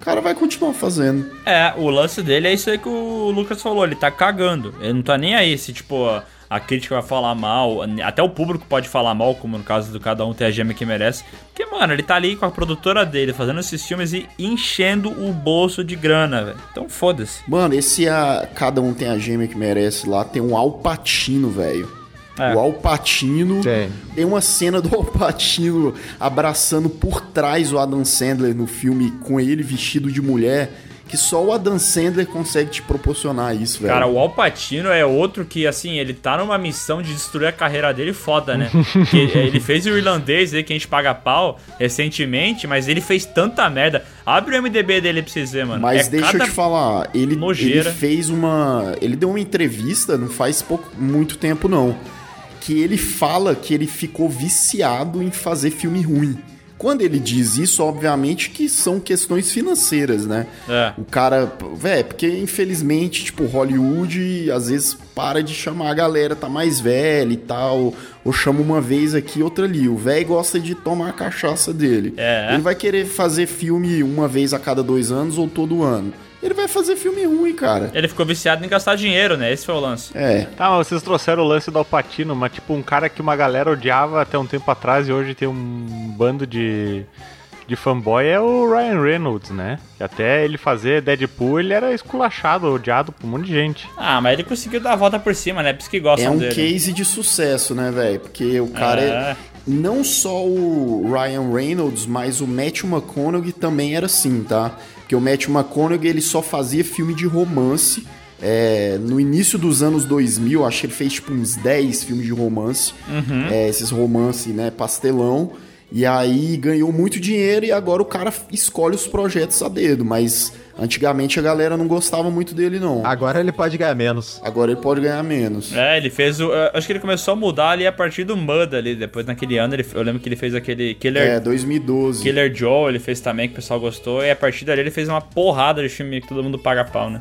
o cara vai continuar fazendo. É, o lance dele é isso aí que o Lucas falou, ele tá cagando. Ele não tá nem aí se, tipo, a crítica vai falar mal, até o público pode falar mal, como no caso do Cada Um Tem a Gema que Merece. Porque, mano, ele tá ali com a produtora dele, fazendo esses filmes e enchendo o bolso de grana, velho. Então foda-se. Mano, esse a Cada Um Tem a Gêmea que Merece lá, tem um Alpatino, velho. É. O Alpatino. Tem. Tem uma cena do Alpatino abraçando por trás o Adam Sandler no filme com ele vestido de mulher. Que só o Adam Sandler consegue te proporcionar isso, velho. Cara, o Al Pacino é outro que, assim, ele tá numa missão de destruir a carreira dele foda, né? que ele fez o irlandês aí, que a gente paga pau recentemente, mas ele fez tanta merda. Abre o MDB dele pra vocês verem, mano. Mas É deixa cada eu te falar, ele, ele fez uma. Ele deu uma entrevista, não faz pouco, muito tempo não. Que ele fala que ele ficou viciado em fazer filme ruim. Quando ele diz isso, obviamente que são questões financeiras, né? É. O cara, velho, porque infelizmente, tipo, Hollywood às vezes para de chamar a galera, tá mais velha e tal, ou chama uma vez aqui, outra ali. O velho gosta de tomar a cachaça dele. É. Ele vai querer fazer filme uma vez a cada dois anos ou todo ano. Ele vai fazer filme ruim, cara. Ele ficou viciado em gastar dinheiro, né? Esse foi o lance. É. Tá, mas vocês trouxeram o lance do Alpatino, mas tipo, um cara que uma galera odiava até um tempo atrás e hoje tem um bando de, de fanboy é o Ryan Reynolds, né? Que até ele fazer Deadpool, ele era esculachado, odiado por um monte de gente. Ah, mas ele conseguiu dar a volta por cima, né? Por isso que gostam É um dele. case de sucesso, né, velho? Porque o cara é. É. Não só o Ryan Reynolds, mas o Matthew McConaughey também era assim, tá? Porque o Matthew McConaughey ele só fazia filme de romance. É, no início dos anos 2000, acho que ele fez tipo uns 10 filmes de romance. Uhum. É, esses romances, né, pastelão. E aí ganhou muito dinheiro e agora o cara escolhe os projetos a dedo. Mas antigamente a galera não gostava muito dele, não. Agora ele pode ganhar menos. Agora ele pode ganhar menos. É, ele fez o. eu Acho que ele começou a mudar ali a partir do Mud ali. Depois naquele ano, ele, eu lembro que ele fez aquele Killer. É, 2012. Killer Joe, ele fez também, que o pessoal gostou. E a partir dali ele fez uma porrada de filme que todo mundo paga pau, né?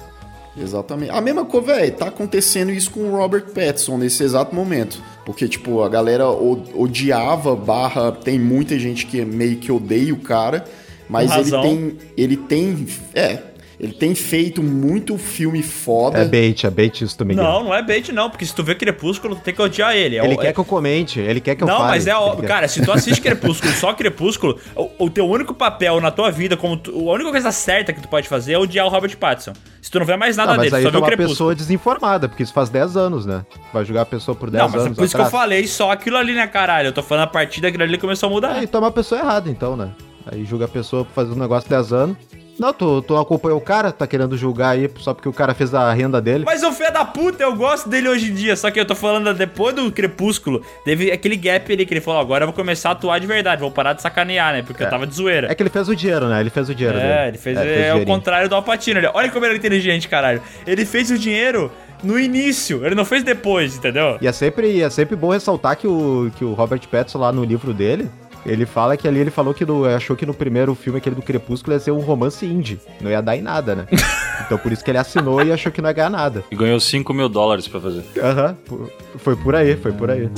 Exatamente. A mesma coisa, velho, tá acontecendo isso com o Robert Pattinson nesse exato momento. Porque, tipo, a galera odiava, barra, tem muita gente que meio que odeia o cara, mas ele tem. Ele tem. É. Ele tem feito muito filme foda. É bait, é bait isso, Miguel. Não, não é bait, não, porque se tu vê Crepúsculo, tu tem que odiar ele. É Ele o- quer é- que eu comente, ele quer que eu Não, fale. mas é Ele óbvio. quer- Cara, se tu assiste Crepúsculo, só Crepúsculo, o, o teu único papel na tua vida, como tu- a única coisa certa que tu pode fazer é odiar o Robert Pattinson. Se tu não vê mais nada Ah, mas dele, aí só vê é o uma Crepúsculo. pessoa desinformada, porque isso faz 10 anos, né? Vai julgar a pessoa por 10 Não, mas é anos por isso que eu atrás. falei só aquilo ali, né, caralho? Eu tô falando a partir daquilo ali começou a mudar. Aí é uma pessoa errada, então, né? Aí julga a pessoa por fazer um negócio 10 anos. Não, tu, tu acompanhou o cara, tá querendo julgar aí só porque o cara fez a renda dele. Mas o filho da puta, eu gosto dele hoje em dia. Só que eu tô falando depois do Crepúsculo, teve aquele gap ali que ele falou: agora eu vou começar a atuar de verdade, vou parar de sacanear, né? Porque eu tava de zoeira. É que ele fez o dinheiro, né? Ele fez o dinheiro dele. É, ele fez, É, é, o contrário do Alpatino. Olha, olha como ele é inteligente, caralho. Ele fez o dinheiro no início, ele não fez depois, entendeu? E é sempre, é sempre bom ressaltar que o, que o Robert Pattinson lá no livro dele, ele fala que ali ele falou que no- achou que no primeiro filme, aquele do Crepúsculo, ia ser um romance indie. Não ia dar em nada, né? então por isso que ele assinou e achou que não ia ganhar nada. E ganhou 5 mil dólares pra fazer. Aham, por- foi por aí, foi por aí.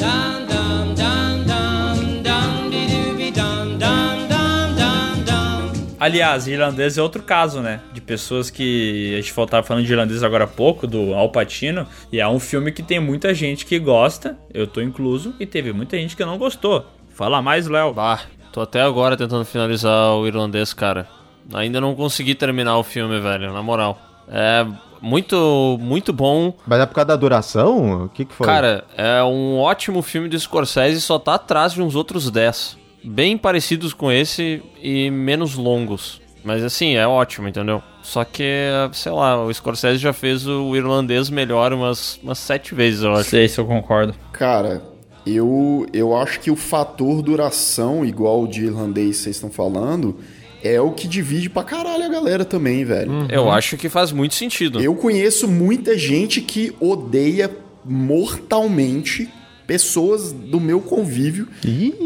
Aliás, irlandês é outro caso, né? De pessoas que. A gente tava falando de irlandês agora há pouco, do Al Pacino. E é um filme que tem muita gente que gosta, eu tô incluso, e teve muita gente que não gostou. Fala mais, Léo. Bah, tô até agora tentando finalizar o irlandês, cara. Ainda não consegui terminar o filme, velho, na moral. É muito, muito bom. Mas é por causa da duração? O que que foi? Cara, é um ótimo filme do Scorsese, só tá atrás de uns outros 10. Bem parecidos com esse e menos longos. Mas assim, é ótimo, entendeu? Só que, sei lá, o Scorsese já fez o irlandês melhor umas, umas sete vezes, eu acho. Sei se eu concordo. Cara, eu, eu acho que o fator duração, igual o de irlandês vocês estão falando, é o que divide pra caralho a galera também, velho. Eu acho que faz muito sentido. Eu conheço muita gente que odeia mortalmente pessoas do meu convívio.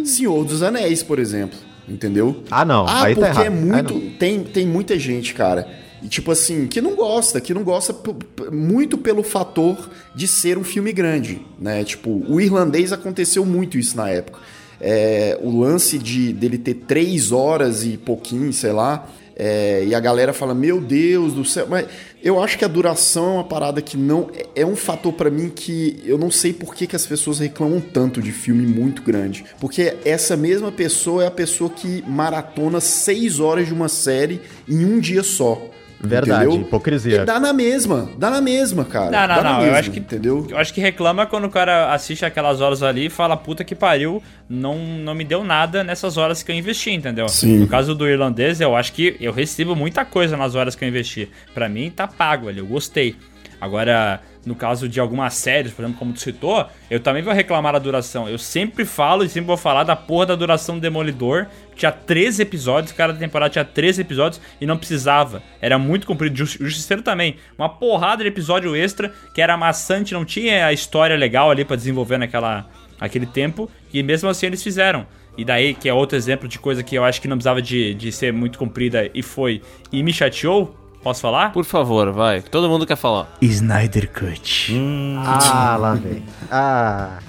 Senhor dos Anéis, por exemplo. Entendeu? Ah, não. Ah, aí tá porque errado. é muito. Tem, tem muita gente, cara. E tipo assim, que não gosta, que não gosta muito pelo fator de ser um filme grande, né? Tipo, o irlandês aconteceu muito isso na época. É, o lance de dele ter três horas e pouquinho, sei lá, É, e a galera fala, meu Deus do céu. Mas eu acho que a duração é uma parada que não. É, é um fator pra mim que eu não sei por que, que as pessoas reclamam tanto de filme muito grande. Porque essa mesma pessoa é a pessoa que maratona seis horas de uma série em um dia só. Verdade, entendeu? hipocrisia. E dá na mesma, dá na mesma, cara. Não, não, Dá na não. Eu mesma, acho que. Entendeu? Eu acho que reclama quando o cara assiste aquelas horas ali e fala, puta que pariu, não, não me deu nada nessas horas que eu investi, entendeu? Sim. No caso do irlandês, eu acho que eu recebo muita coisa nas horas que eu investi. Pra mim, tá pago ali, eu gostei. Agora, no caso de algumas séries, por exemplo, como tu citou, eu também vou reclamar da duração. Eu sempre falo e sempre vou falar da porra da duração do Demolidor. Tinha 13 episódios, cada temporada tinha 13 episódios e não precisava. Era muito comprido. Just- Justiceiro também. Uma porrada de episódio extra que era maçante, não tinha a história legal ali pra desenvolver naquela, naquele tempo. E mesmo assim eles fizeram. E daí, que é outro exemplo de coisa que eu acho que não precisava de, de ser muito comprida e foi. E me chateou. Posso falar? Por favor, vai. Todo mundo quer falar. Snyder Cut. Ah, lá vem. Ah.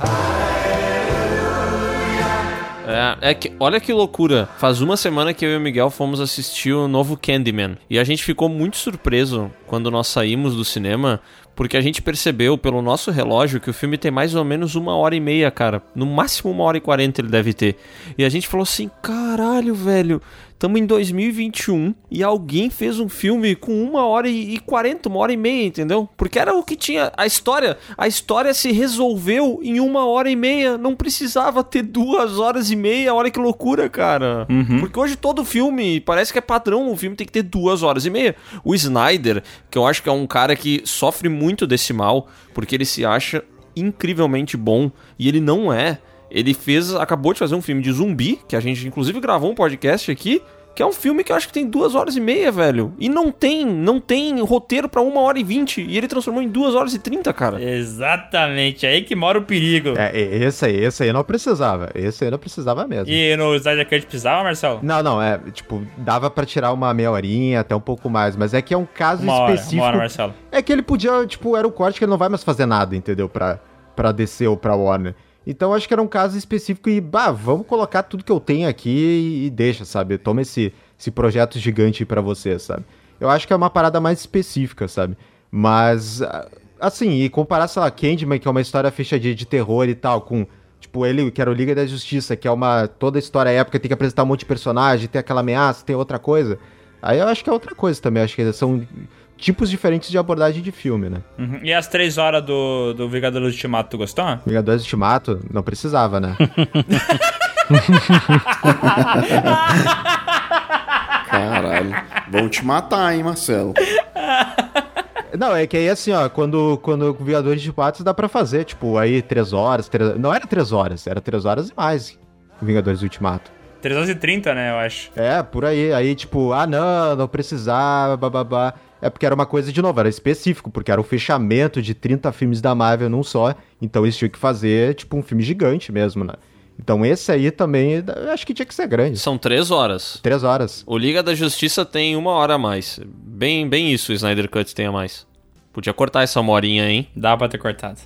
É, é que, olha que loucura. Faz uma semana que eu e o Miguel fomos assistir o novo Candyman. E a gente ficou muito surpreso quando nós saímos do cinema, porque a gente percebeu pelo nosso relógio que o filme tem mais ou menos uma hora e meia, cara. No máximo uma hora e quarenta ele deve ter. E a gente falou assim: caralho, velho. Tamo em 2021 e alguém fez um filme com uma hora e quarenta, uma hora e meia, entendeu? Porque era o que tinha. A história. A história se resolveu em uma hora e meia. Não precisava ter duas horas e meia. Olha que loucura, cara. Porque hoje todo filme, parece que é padrão, o filme tem que ter duas horas e meia. O Snyder, que eu acho que é um cara que sofre muito desse mal, porque ele se acha incrivelmente bom e ele não é. Ele fez, acabou de fazer um filme de zumbi, que a gente inclusive gravou um podcast aqui, que é um filme que eu acho que tem duas horas e meia, velho. E não tem, não tem roteiro pra uma hora e vinte. E ele transformou em duas horas e trinta, cara. Exatamente, aí que mora o perigo. É, esse aí, esse aí não precisava. Esse aí não precisava mesmo. E no Snyder Cut precisava, Marcelo? Não, não, é, tipo, dava pra tirar uma meia horinha, até um pouco mais, mas é que é um caso Uma hora, específico. uma hora, Marcelo. É que ele podia, tipo, era o corte que ele não vai mais fazer nada, entendeu? Pra, pra DC ou pra Warner. Então acho que era um caso específico e, bah, vamos colocar tudo que eu tenho aqui e, e deixa, sabe? Toma esse, esse projeto gigante pra você, sabe? Eu acho que é uma parada mais específica, sabe? Mas, ah, assim, e comparar, sei lá, Candyman, que é uma história fechadinha de terror e tal, com, tipo, ele, que era o Liga da Justiça, que é uma, toda história épica, tem que apresentar um monte de personagem, tem aquela ameaça, tem outra coisa. Aí eu acho que é outra coisa também, acho que são tipos diferentes de abordagem de filme, né? Uhum. E as três horas do, do Vingadores Ultimato, tu gostou? Vingadores Ultimato, não precisava, né? Caralho. Vão te matar, hein, Marcelo? Não, é que aí assim, ó, quando, quando o Vingadores Ultimato dá pra fazer, tipo, aí três horas, três... não era três horas, era três horas e mais o Vingadores Ultimato. 3 horas e 30, né, eu acho. É, por aí, aí tipo, ah não, não precisava, bababá. É porque era uma coisa, de novo, era específico, porque era o fechamento de 30 filmes da Marvel num só, então eles tinham que fazer, tipo, um filme gigante mesmo, né? Então esse aí também, eu acho que tinha que ser grande. São três horas. Três horas. O Liga da Justiça tem uma hora a mais. Bem, bem isso o Snyder Cut tem a mais. Podia cortar essa uma horinha, hein? Dava pra ter cortado.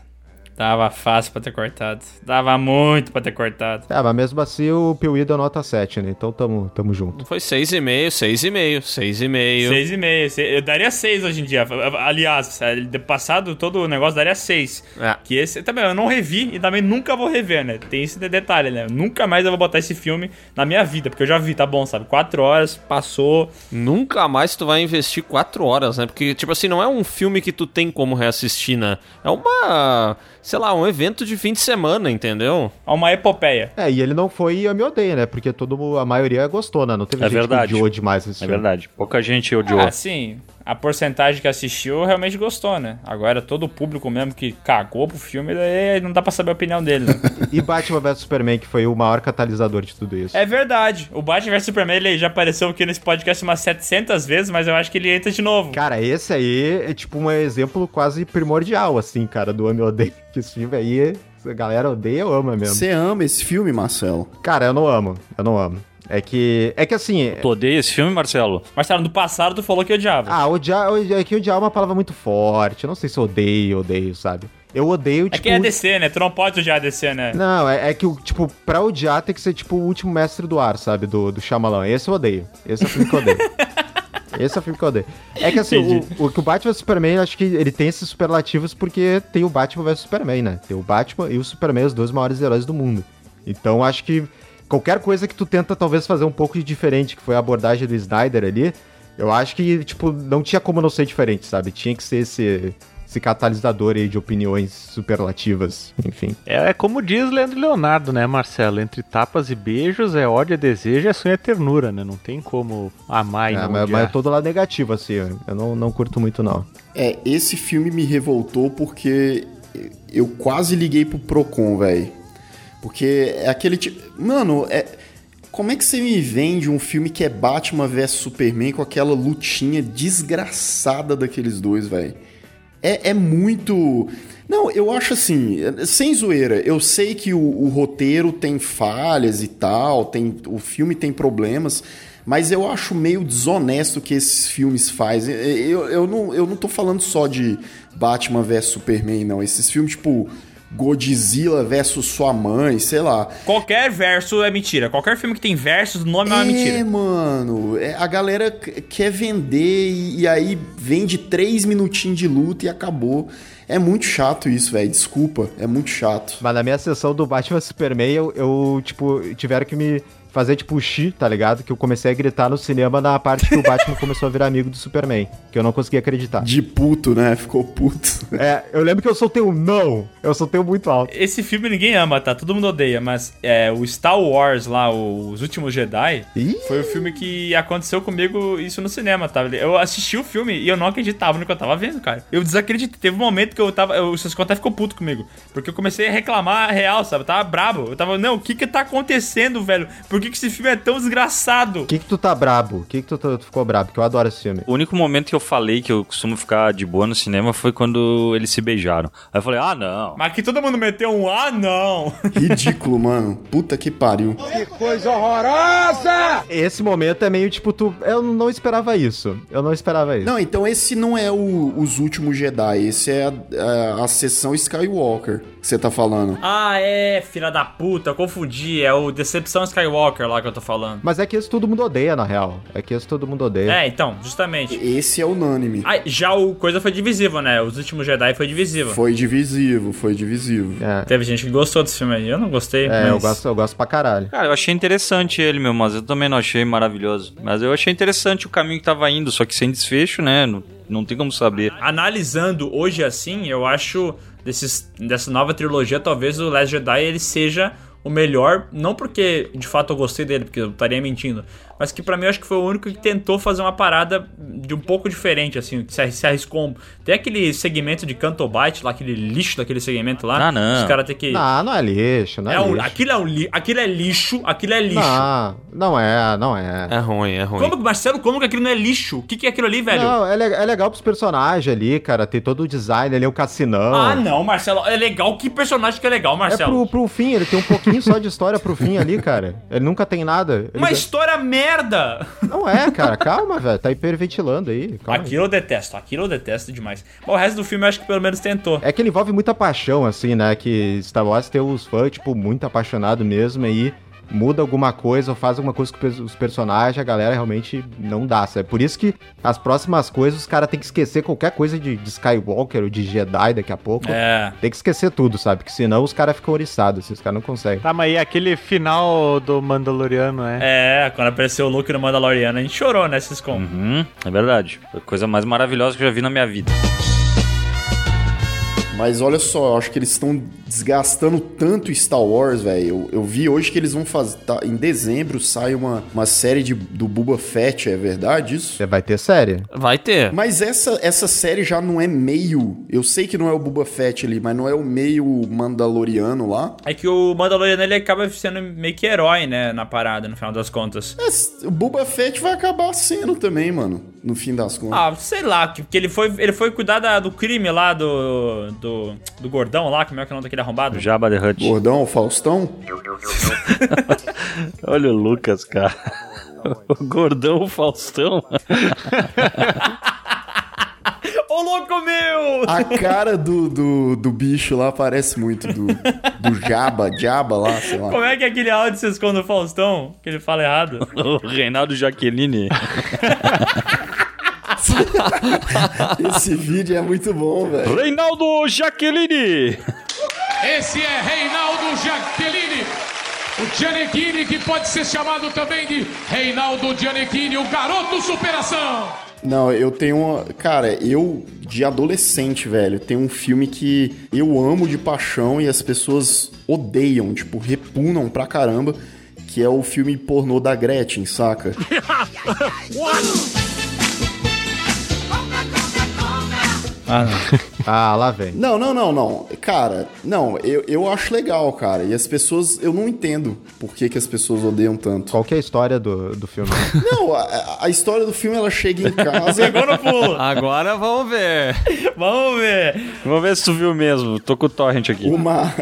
Dava fácil pra ter cortado. Dava muito pra ter cortado. É, mas mesmo assim o Piuí deu nota 7, né? Então tamo, tamo junto. Foi 6,5, 6,5, 6,5. 6,5. Se- Eu daria 6 hoje em dia. Aliás, de passado todo o negócio daria 6. É. Que esse também eu não revi e também nunca vou rever, né? Tem esse detalhe, né? Nunca mais eu vou botar esse filme na minha vida, porque eu já vi, tá bom, sabe? 4 horas, passou. Nunca mais tu vai investir 4 horas, né? Porque, tipo assim, não é um filme que tu tem como reassistir, né? É uma, sei lá, um evento de fim de semana, entendeu? É uma epopeia. É, e ele não foi Eu Me Odeio, né? Porque todo, a maioria gostou, né? Não teve É gente verdade. que odiou demais esse É filme. verdade. Pouca gente odiou. Ah, sim. A porcentagem que assistiu realmente gostou, né? Agora todo o público mesmo que cagou pro filme, daí não dá pra saber a opinião dele, né? E Batman vs Superman, que foi o maior catalisador de tudo isso. É verdade. O Batman vs Superman ele já apareceu aqui nesse podcast umas 700 vezes, mas eu acho que ele entra de novo. Cara, esse aí é tipo um exemplo quase primordial, assim, cara, do Ame Odeio. Que esse filme aí, a galera odeia ou ama mesmo. Você ama esse filme, Marcelo? Cara, eu não amo, eu não amo. É que, é que assim... Tu odeia esse filme, Marcelo? Marcelo, no passado tu falou que odiava. Ah, odiar, é que odiar é uma palavra muito forte. Eu não sei se eu odeio, odeio, sabe? Eu odeio, é tipo... que é DC, né? Tu não pode odiar a DC, né? Não, é, é que, o tipo, pra odiar tem que ser, tipo, o último mestre do ar, sabe? Do, do Shyamalan. Esse eu odeio. Esse é o filme que eu odeio. Esse é o filme que eu odeio. É que assim, o, o que o Batman vs Superman, acho que ele tem esses superlativos porque tem o Batman vs Superman, né? Tem o Batman e o Superman, os dois maiores heróis do mundo. Então acho que qualquer coisa que tu tenta talvez fazer um pouco de diferente, que foi a abordagem do Snyder ali, eu acho que, tipo, não tinha como não ser diferente, sabe? Tinha que ser esse, esse catalisador aí de opiniões superlativas, enfim. É, é como diz Leandro Leonardo, né, Marcelo? Entre tapas e beijos é ódio, é desejo, é sonho, é ternura, né? Não tem como amar e É, não mas, mas é todo lado negativo, assim, eu não, não curto muito, não. É, esse filme me revoltou porque eu quase liguei pro Procon, velho. Porque é aquele tipo. Mano, é. Como é que você me vende um filme que é Batman vs Superman com aquela lutinha desgraçada daqueles dois, velho? É, é muito. Não, eu acho assim, sem zoeira, eu sei que o, o roteiro tem falhas e tal, tem, o filme tem problemas, mas eu acho meio desonesto que esses filmes fazem. Eu, eu, não, eu não tô falando só de Batman vs Superman, não. Esses filmes, tipo, Godzilla versus sua mãe, sei lá. Qualquer verso é mentira. Qualquer filme que tem versos, o nome é uma É, mentira. mano. é, a galera quer vender e, e aí vende três minutinhos de luta e acabou. É muito chato isso, velho. Desculpa, é muito chato. Mas na minha sessão do Batman Superman, eu, eu, tipo, tiveram que me fazer, tipo, xi, tá ligado? Que eu comecei a gritar no cinema na parte que o Batman começou a virar amigo do Superman. Que eu não conseguia acreditar. De puto, né? Ficou puto. É, eu lembro que eu soltei um não. Eu soltei um muito alto. Esse filme ninguém ama, tá? Todo mundo odeia, mas é, o Star Wars lá, o- Os Últimos Jedi, foi o filme que aconteceu comigo isso no cinema, tá? Eu assisti o filme e eu não acreditava no que eu tava vendo, cara. Eu desacreditei. Teve um momento que eu tava. Eu, o Cisco até ficou puto comigo. Porque eu comecei a reclamar real, sabe? Eu tava brabo. Eu tava, não, o que que tá acontecendo, velho? Por que que esse filme é tão desgraçado? O que que tu tá brabo? O que que tu, tu- tu ficou brabo? Porque eu adoro esse filme. O único momento que eu falei que eu costumo ficar de boa no cinema foi quando eles se beijaram. Aí eu falei, ah, não. Mas que todo mundo meteu um ah, não. Ridículo, mano. Puta que pariu. Que coisa horrorosa! Esse momento é meio tipo, tu. Eu não esperava isso. Eu não esperava isso. Não, então esse não é o- os últimos Jedi. Esse é a, a, a sessão Skywalker que você tá falando. Ah, é, filha da puta, eu confundi. É o Decepção Skywalker lá que eu tô falando. Mas é que esse todo mundo odeia, na real. É que esse todo mundo odeia. É, então, justamente. Esse é unânime. Ah, já o coisa foi divisivo, né? Os últimos Jedi foi divisivo. Foi divisivo, foi divisivo. É, Teve gente que gostou desse filme aí. Eu não gostei. É, mas... eu, gosto, eu gosto pra caralho. Cara, eu achei interessante ele, meu, mas eu também não achei maravilhoso. Mas eu achei interessante o caminho que tava indo, só que sem desfecho, né? Não, não tem como saber. Analisando hoje assim, eu acho desses, dessa nova trilogia, talvez o Last Jedi ele seja o melhor, não porque de fato eu gostei dele, porque eu estaria mentindo, mas que pra mim eu acho que foi o único que tentou fazer uma parada de um pouco diferente, assim, que se se arriscou. um- Tem aquele segmento de Cantobite lá, aquele lixo daquele segmento lá. Ah, não. Os caras têm que. Não, não é lixo, não é, É um- lixo. aquilo, é um li... aquilo é lixo, aquilo é lixo. Não, não é, não é. É ruim, é ruim. Como, Marcelo, como que aquilo não é lixo? O que, que é aquilo ali, velho? Não, é, le- é legal pros personagens ali, cara. Tem todo o design ali, o cassinão. Ah, não, Marcelo. É legal. Que personagem que é legal, É Marcelo? pro, pro fim, ele tem um pouquinho só de história pro fim ali, cara. Ele nunca tem nada. Ele Uma história merda! Não é, cara. Calma, velho. Tá hiperventilando aí. Calma aí. Aquilo eu detesto, aquilo eu detesto demais. Mas o resto do filme eu acho que pelo menos tentou. É que ele envolve muita paixão, assim, né? Que Star Wars tem os fãs, tipo, muito apaixonado mesmo, aí muda alguma coisa ou faz alguma coisa com os personagens, a galera realmente não dá, sabe? Por isso que as próximas coisas os caras têm que esquecer qualquer coisa de, de Skywalker ou de Jedi daqui a pouco. É. Tem que esquecer tudo, sabe? Porque senão os caras ficam oriçados, assim, os caras não conseguem. Tá, mas e aquele final do Mandaloriano, é? É, quando apareceu o Luke no Mandaloriano, a gente chorou, né, Ciscom? Uhum, é verdade. Foi a coisa mais maravilhosa que eu já vi na minha vida. Mas olha só, eu acho que eles estão desgastando tanto Star Wars, velho. Eu, eu vi hoje que eles vão fazer. tá, em dezembro sai uma, uma série de, do Boba Fett, é verdade isso? Você vai ter série? Vai ter. Mas essa, essa série já não é meio. Eu sei que não é o Boba Fett ali, mas não é o meio Mandaloriano lá. É que o Mandaloriano ele acaba sendo meio que herói, né, na parada, no final das contas. Mas o Boba Fett vai acabar sendo também, mano, no fim das contas. Ah, sei lá, que- porque ele foi, ele foi cuidar da- do crime lá do, do. do gordão lá, como é que é o nome daquele arrombado? Jabba the Hutt. Gordão, o Faustão? Olha o Lucas, cara. O gordão o Faustão. Ô louco meu! A cara do, do, do bicho lá parece muito do, do Jabba, Jabba lá, sei lá. Como é que é aquele áudio se esconde do Faustão? Que ele fala errado? o Reinaldo Jaqueline. Esse vídeo é muito bom, velho. Reinaldo Jaqueline! Esse é Reinaldo Giacchellini. O Gianecchini, que pode ser chamado também de Reinaldo Gianecchini, o garoto superação. Não, eu tenho uma. Cara, eu, de adolescente, velho, tem um filme que eu amo de paixão e as pessoas odeiam, tipo, repunam pra caramba, que é o filme pornô da Gretchen, saca? Ah, não. ah, lá vem. Não, não, não, não. Cara, não, eu, eu acho legal, cara. E as pessoas, eu não entendo por que, que as pessoas odeiam tanto. Qual que é a história do, do filme? Não, a, a história do filme, ela chega em casa. Pegou no pulo. Agora vamos ver. Vamos ver. Vamos ver se tu viu mesmo. Tô com o torrent aqui. O, ma-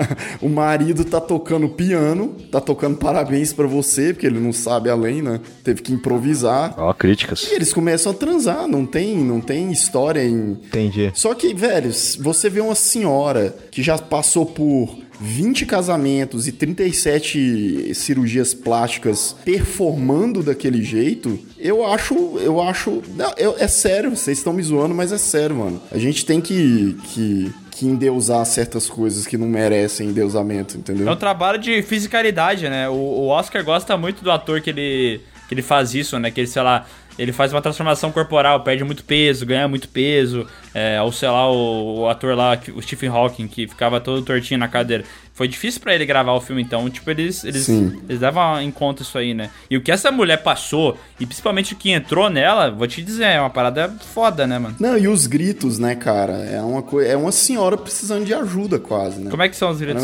o marido tá tocando piano, tá tocando parabéns pra você, porque ele não sabe além, né? Teve que improvisar. Ó, críticas. E eles começam a transar, não tem, não tem história em. Entendi. Só que, velho, você vê uma senhora que já passou por 20 casamentos e 37 cirurgias plásticas performando daquele jeito, eu acho, eu acho, não, eu- é sério, vocês estão me zoando, mas é sério, mano. A gente tem que que que endeusar certas coisas que não merecem endeusamento, entendeu? É um trabalho de fisicalidade, né? O, o Oscar gosta muito do ator que ele, que ele faz isso, né? Que ele, sei lá, ele faz uma transformação corporal, perde muito peso, ganha muito peso. É, ou sei lá, o, o ator lá, que- o Stephen Hawking, que ficava todo tortinho na cadeira. Foi difícil pra ele gravar o filme, então, tipo, eles, eles, Sim. eles levam em conta isso aí, né? E o que essa mulher passou, e principalmente o que entrou nela, vou te dizer, é uma parada foda, né, mano? Não, e os gritos, né, cara? É uma é uma senhora precisando de ajuda quase, né? Como é que são os gritos?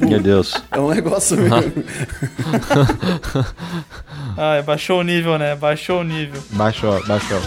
Meu Deus. É um negócio mesmo. Ai, baixou o nível, né? Baixou o nível. Baixou, baixou.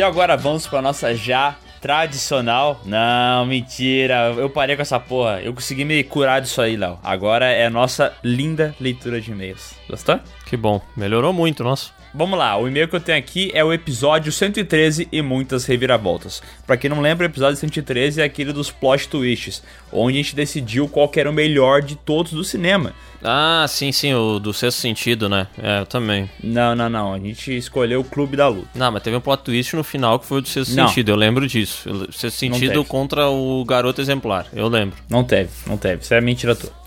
E agora vamos pra nossa já tradicional. Não, mentira. Eu parei com essa porra. Eu consegui me curar disso aí, Léo. Agora é a nossa linda leitura de e-mails. Gostou? Que bom. Melhorou muito, nossa. Vamos lá, o e-mail que eu tenho aqui é o episódio 113 e muitas reviravoltas. Pra quem não lembra, o episódio 113 é aquele dos plot twists, onde a gente decidiu qual que era o melhor de todos do cinema. Ah, sim, sim, o do sexto sentido, né? É, eu também. Não, não, não. A gente escolheu o Clube da Luta. Não, mas teve um plot twist no final que foi o do sexto Não. sentido, eu lembro disso. O Sexto sentido contra o garoto exemplar, eu lembro. Não teve, não teve. Isso é mentira tua.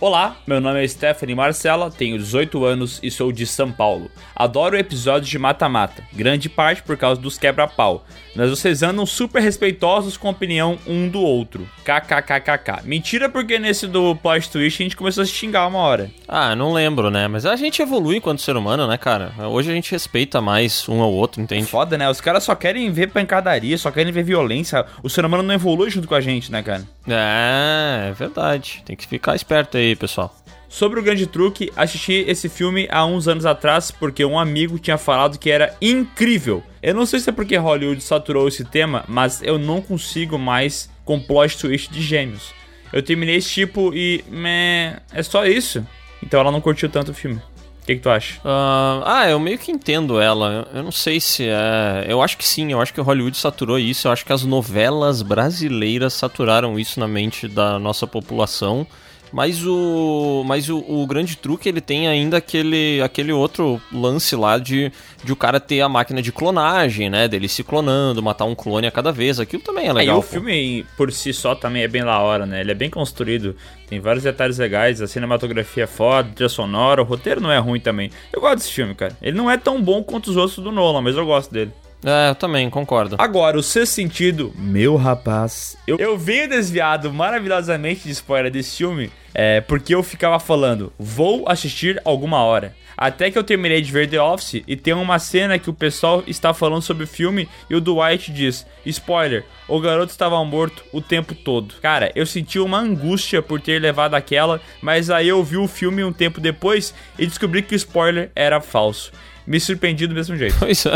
Olá, meu nome é Stephanie Marcela, tenho 18 anos e sou de São Paulo. Adoro episódios de mata-mata, grande parte por causa dos quebra-pau. Mas vocês andam super respeitosos com a opinião um do outro. KKKKK. Mentira porque nesse do plot twist a gente começou a se xingar uma hora. Ah, não lembro, né? Mas a gente evolui enquanto ser humano, né, cara? Hoje a gente respeita mais um ao outro, entende? Foda, né? Os caras só querem ver pancadaria, só querem ver violência. O ser humano não evolui junto com a gente, né, cara? É, é verdade. Tem que ficar esperto aí, pessoal. Sobre o grande truque, assisti esse filme há uns anos atrás porque um amigo tinha falado que era incrível. Eu não sei se é porque Hollywood saturou esse tema, mas eu não consigo mais com plot twist de gêmeos. Eu terminei esse tipo e. Meh, é só isso. Então ela não curtiu tanto o filme. O que, que tu acha? Ah, ah, eu meio que entendo ela. Eu, eu não sei se é. Eu acho que sim, eu acho que Hollywood saturou isso. Eu acho que as novelas brasileiras saturaram isso na mente da nossa população. Mas o. Mas o, o grande truque ele tem ainda aquele, aquele outro lance lá de, de o cara ter a máquina de clonagem, né? Dele se clonando, matar um clone a cada vez. Aquilo também é Aí legal. o pô. filme por si só também é bem da hora, né? Ele é bem construído, tem vários detalhes legais, a cinematografia é foda, a trilha sonora, o roteiro não é ruim também. Eu gosto desse filme, cara. Ele não é tão bom quanto os outros do Nolan, mas eu gosto dele. É, eu também concordo. Agora, o sexto sentido, meu rapaz. Eu, eu venho desviado maravilhosamente de spoiler desse filme, é, porque eu ficava falando, vou assistir alguma hora. Até que eu terminei de ver The Office e tem uma cena que o pessoal está falando sobre o filme e o Dwight diz: spoiler, o garoto estava morto o tempo todo. Cara, eu senti uma angústia por ter levado aquela, mas aí eu vi o filme um tempo depois e descobri que o spoiler era falso. Me surpreendi do mesmo jeito. Pois é.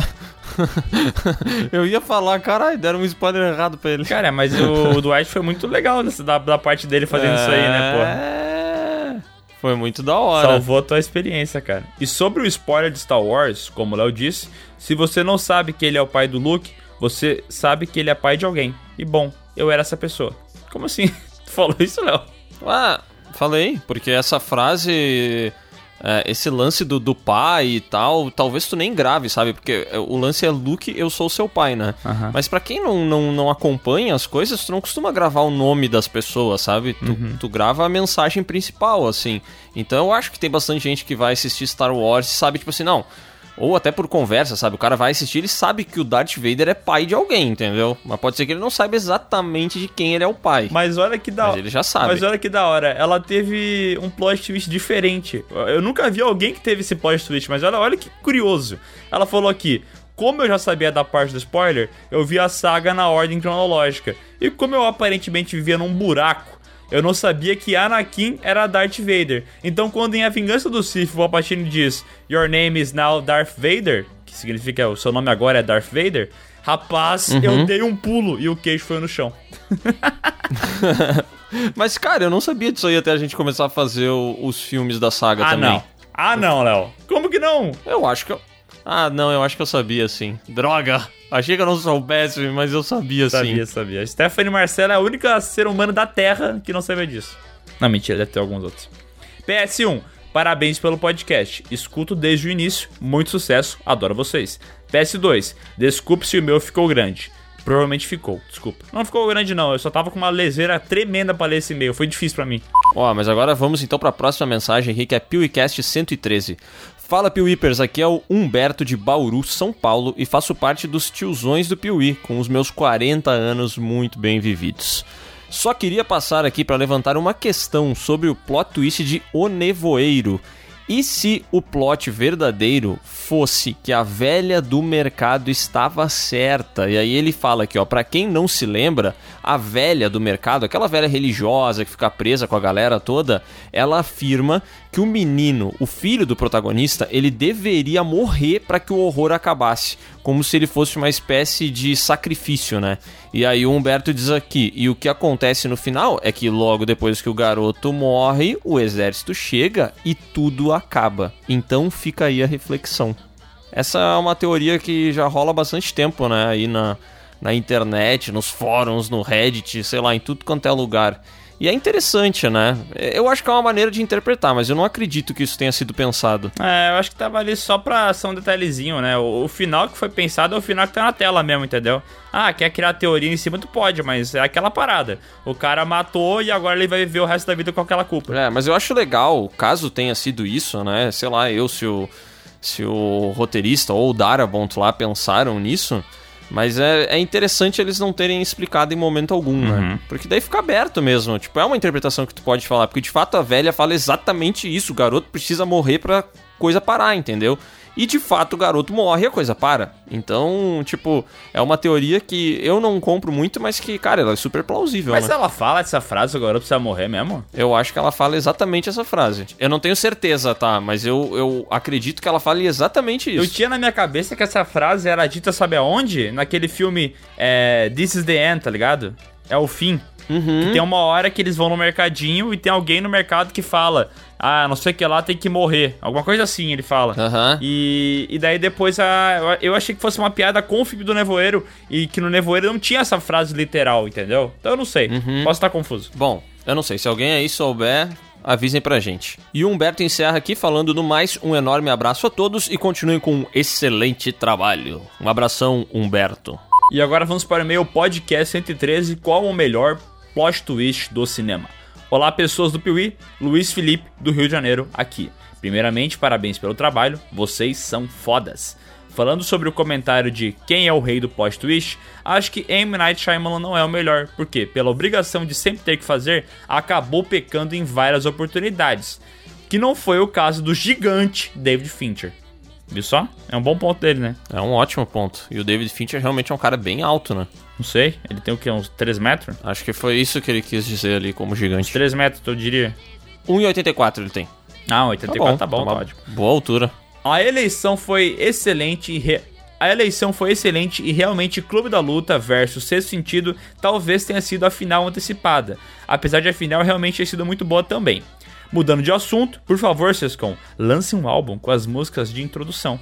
eu ia falar, caralho, deram um spoiler errado pra ele. Cara, mas o, o Dwight foi muito legal nessa, da, da parte dele fazendo isso aí, né, pô? É. Foi muito da hora. Salvou a tua experiência, cara. E sobre o spoiler de Star Wars, como o Léo disse, se você não sabe que ele é o pai do Luke, você sabe que ele é pai de alguém. E bom, eu era essa pessoa. Como assim? Tu falou isso, Léo? Ah, falei, porque essa frase. É, esse lance do, do pai e tal, talvez tu nem grave, sabe? Porque o lance é Luke, eu sou seu pai, né? Aham. Mas pra quem não, não, não acompanha as coisas, tu não costuma gravar o nome das pessoas, sabe? Tu, Uhum. tu grava a mensagem principal, assim. Então eu acho que tem bastante gente que vai assistir Star Wars e sabe, tipo assim, não. Ou até por conversa, sabe? O cara vai assistir, ele sabe que o Darth Vader é pai de alguém, entendeu? Mas pode ser que ele não saiba exatamente de quem ele é o pai. Mas olha que da Mas ele já sabe. Mas olha que da hora. Ela teve um plot twist diferente. Eu nunca vi alguém que teve esse plot twist, mas olha, olha que curioso. Ela falou aqui. Como eu já sabia da parte do spoiler, eu vi a saga na ordem cronológica. E como eu aparentemente vivia num buraco, eu não sabia que Anakin era Darth Vader. Então, quando em A Vingança do Sith o Palpatine diz Your name is now Darth Vader, que significa o seu nome agora é Darth Vader, rapaz, Uhum. eu dei um pulo e o queijo foi no chão. Mas, cara, eu não sabia disso aí até a gente começar a fazer o- os filmes da saga Ah, também. não. Ah, não, Léo. Como que não? Eu acho que eu. Ah, não, eu acho que eu sabia sim. Droga! Achei que eu não soubesse, mas eu sabia, Sabia, sim. sabia. Stephanie Marcella é a única ser humano da Terra que não sabia disso. Não, mentira, deve ter alguns outros. PS1, parabéns pelo podcast. Escuto desde o início, muito sucesso, adoro vocês. PS2, desculpe se o meu ficou grande. Provavelmente ficou, desculpa. Não ficou grande não, eu só tava com uma leseira tremenda pra ler esse e-mail, foi difícil pra mim. Ó, mas agora vamos então pra próxima mensagem aqui, que é PeeWeeCast 113. Fala, PeeWeepers, aqui é o Humberto de Bauru, São Paulo, e faço parte dos tiozões do Piuí, com os meus 40 anos muito bem vividos. Só queria passar aqui para levantar uma questão sobre o plot twist de O Nevoeiro. E se o plot verdadeiro fosse que a velha do mercado estava certa? E aí ele fala aqui, ó, para quem não se lembra, a velha do mercado, aquela velha religiosa que fica presa com a galera toda, ela afirma que o menino, o filho do protagonista, ele deveria morrer para que o horror acabasse, como se ele fosse uma espécie de sacrifício, né? E aí o Humberto diz aqui, e o que acontece no final é que logo depois que o garoto morre, o exército chega e tudo acaba. Então fica aí a reflexão. Essa é uma teoria que já rola há bastante tempo, né? Aí na, na internet, nos fóruns, no Reddit, sei lá, em tudo quanto é lugar. E é interessante, né? Eu acho que é uma maneira de interpretar, mas eu não acredito que isso tenha sido pensado. É, eu acho que tava ali só pra ser um detalhezinho, né? O, o final que foi pensado é o final que tá na tela mesmo, entendeu? Ah, quer criar teoria em cima, tu pode, mas é aquela parada. O cara matou e agora ele vai viver o resto da vida com aquela culpa. É, mas eu acho legal, caso tenha sido isso, né? Sei lá, eu, se o, se o roteirista ou o Darabont lá pensaram nisso. Mas é, é interessante eles não terem explicado em momento algum, né? Porque daí fica aberto mesmo. Tipo, é uma interpretação que tu pode falar. Porque de fato a velha fala exatamente isso. O garoto precisa morrer pra coisa parar, entendeu? E de fato o garoto morre e a coisa para. Então, tipo, é uma teoria que eu não compro muito, mas que, cara, ela é super plausível, Mas né? ela fala essa frase, o garoto precisa morrer mesmo? Eu acho que ela fala exatamente essa frase. Eu não tenho certeza, tá? Mas eu, eu acredito que ela fale exatamente isso. Eu tinha na minha cabeça que essa frase era dita, sabe aonde? Naquele filme é, This is the End, tá ligado? É o fim. Uhum. Que tem uma hora que eles vão no mercadinho e tem alguém no mercado que fala: Ah, não sei o que lá tem que morrer. Alguma coisa assim, ele fala. E, e daí depois a, eu achei que fosse uma piada com o filme do Nevoeiro e que no Nevoeiro não tinha essa frase literal, entendeu? Então eu não sei. Posso estar confuso. Bom, eu não sei. Se alguém aí souber, avisem pra gente. E o Humberto encerra aqui falando no mais um enorme abraço a todos e continuem com um excelente trabalho. Um abração, Humberto. E agora vamos para o e-mail podcast 113, qual o melhor plot twist do cinema? Olá pessoas do Piuí, Luiz Felipe do Rio de Janeiro aqui. Primeiramente, parabéns pelo trabalho, vocês são fodas. Falando sobre o comentário de quem é o rei do plot twist, acho que M. Night Shyamalan não é o melhor, porque, pela obrigação de sempre ter que fazer, acabou pecando em várias oportunidades. Que não foi o caso do gigante David Fincher. Viu só? É um bom ponto dele, né? É um ótimo ponto. E o David Fincher realmente é um cara bem alto, né? Não sei, ele tem o quê? Uns 3 metros? Acho que foi isso que ele quis dizer ali como gigante. 3 metros, eu diria. 1,84 ele tem. Ah, 84 tá bom, tá, uma ótimo. Boa altura. A eleição foi excelente e re- A eleição foi excelente e realmente Clube da Luta versus Sexto Sentido talvez tenha sido a final antecipada, apesar de a final realmente ter sido muito boa também. Mudando de assunto, por favor, Sescom, lance um álbum com as músicas de introdução.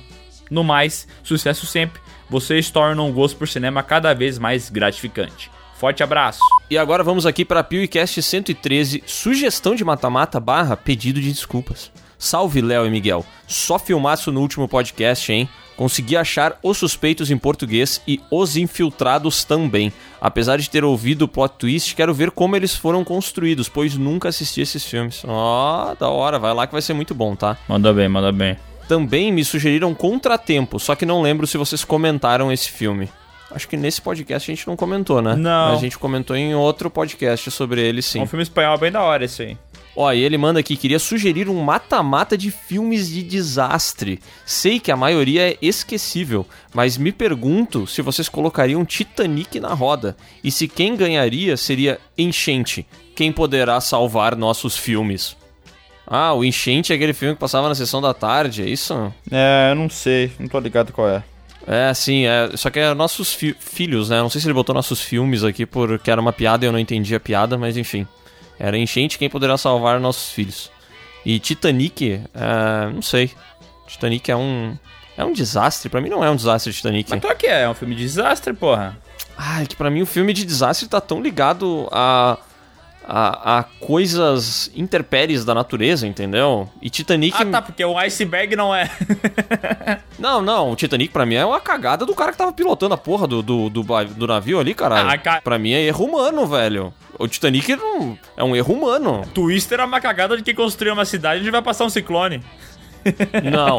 No mais, sucesso sempre, vocês tornam o gosto por cinema cada vez mais gratificante. Forte abraço! E agora vamos aqui para PewCast 113, sugestão de mata-mata barra pedido de desculpas. Salve Léo e Miguel, só filmaço no último podcast, hein? Consegui achar Os Suspeitos em português e Os Infiltrados também. Apesar de ter ouvido o plot twist, quero ver como eles foram construídos, pois nunca assisti esses filmes. Ó, da hora, vai lá que vai ser muito bom, tá? Manda bem, manda bem. Também me sugeriram Contratempo, só que não lembro se vocês comentaram esse filme. Acho que nesse podcast a gente não comentou, né? Não. Mas a gente comentou em outro podcast sobre ele, sim. É um filme espanhol bem da hora esse aí. Ó, e ele manda aqui, queria sugerir um mata-mata de filmes de desastre. Sei que a maioria é esquecível, mas me pergunto se vocês colocariam Titanic na roda. E se quem ganharia seria Enchente. Quem poderá salvar nossos filmes? Ah, o Enchente é aquele filme que passava na sessão da tarde, é isso? É, eu não sei, não tô ligado qual é. É, sim, é, só que é nossos fi- filhos, né? Não sei se ele botou nossos filmes aqui porque era uma piada e eu não entendi a piada, mas enfim. Era enchente quem poderá salvar nossos filhos. E Titanic, é, não sei. Titanic é um é um desastre, Pra mim não é um desastre Titanic. Mas claro que é, é um filme de desastre, porra. Ah, é que pra mim o filme de desastre tá tão ligado a a, a coisas interpéries da natureza, entendeu? E Titanic Ah, tá, porque o iceberg não é. Não, não, o Titanic pra mim é uma cagada do cara que tava pilotando a porra do, do, do, do navio ali, caralho. Ah, ca- Pra mim é erro humano, velho. O Titanic não- é um erro humano. Twister é uma cagada de quem construiu uma cidade onde vai passar um ciclone. Não,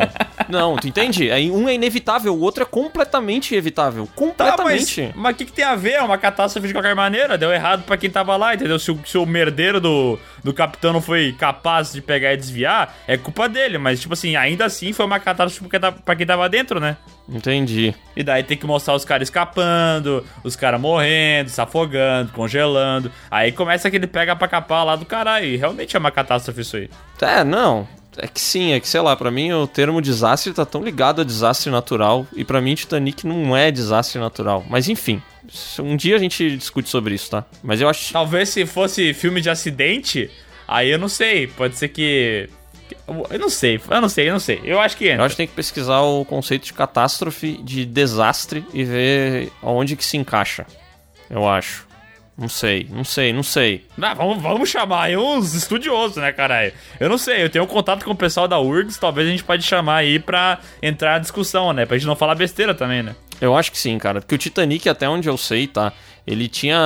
não, tu entende? Um é inevitável, o outro é completamente evitável. Tá, mas Completamente. mas o que, que tem a ver? É uma catástrofe de qualquer maneira. Deu errado pra quem tava lá, entendeu? Se o, se o merdeiro do, do capitão não foi capaz de pegar e desviar, é culpa dele. Mas, tipo assim, ainda assim foi uma catástrofe pra quem tava- pra quem tava dentro, né? Entendi. E daí tem que mostrar os caras escapando, os caras morrendo, se afogando, congelando. Aí começa aquele pega pra capar lá do caralho. E realmente é uma catástrofe isso aí. É, não. É que sim, é que sei lá, pra mim o termo desastre tá tão ligado a desastre natural e pra mim Titanic não é desastre natural. Mas enfim, um dia a gente discute sobre isso, tá? Mas eu acho Talvez se fosse filme de acidente, aí eu não sei. Pode ser que. Eu não sei, eu não sei, eu não sei. Eu acho que Eu entra. acho que tem que pesquisar o conceito de catástrofe, de desastre e ver aonde que se encaixa. Eu acho. Não sei, não sei, não sei. Ah, vamos, vamos chamar aí uns estudiosos, né, caralho? Eu não sei, eu tenho contato com o pessoal da URGS, talvez a gente pode chamar aí pra entrar na discussão, né? Pra gente não falar besteira também, né? Eu acho que sim, cara. Porque o Titanic, até onde eu sei, tá? Ele tinha.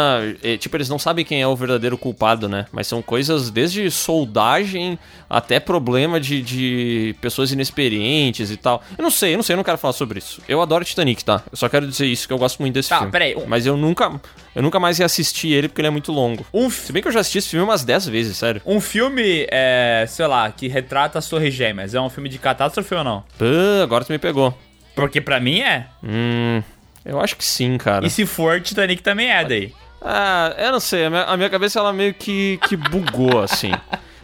eh, Tipo, eles não sabem quem é o verdadeiro culpado, né? Mas são coisas desde soldagem até problema de, de pessoas inexperientes e tal. Eu não sei, eu não sei, eu não quero falar sobre isso. Eu adoro Titanic, tá? Eu só quero dizer isso, que eu gosto muito desse Tá, filme. peraí, um- Mas eu nunca. Eu nunca mais reassisti ele porque ele é muito longo. Um, Se bem que eu já assisti esse filme umas 10 vezes, sério. um filme, é, sei lá, que retrata as Torres Gêmeas, é um filme de catástrofe ou não? Ah, agora tu me pegou. Porque pra mim é. Hum. Eu acho que sim, cara. E se for, Titanic também é daí. Ah, eu não sei, a minha, a minha cabeça ela meio que, que bugou assim.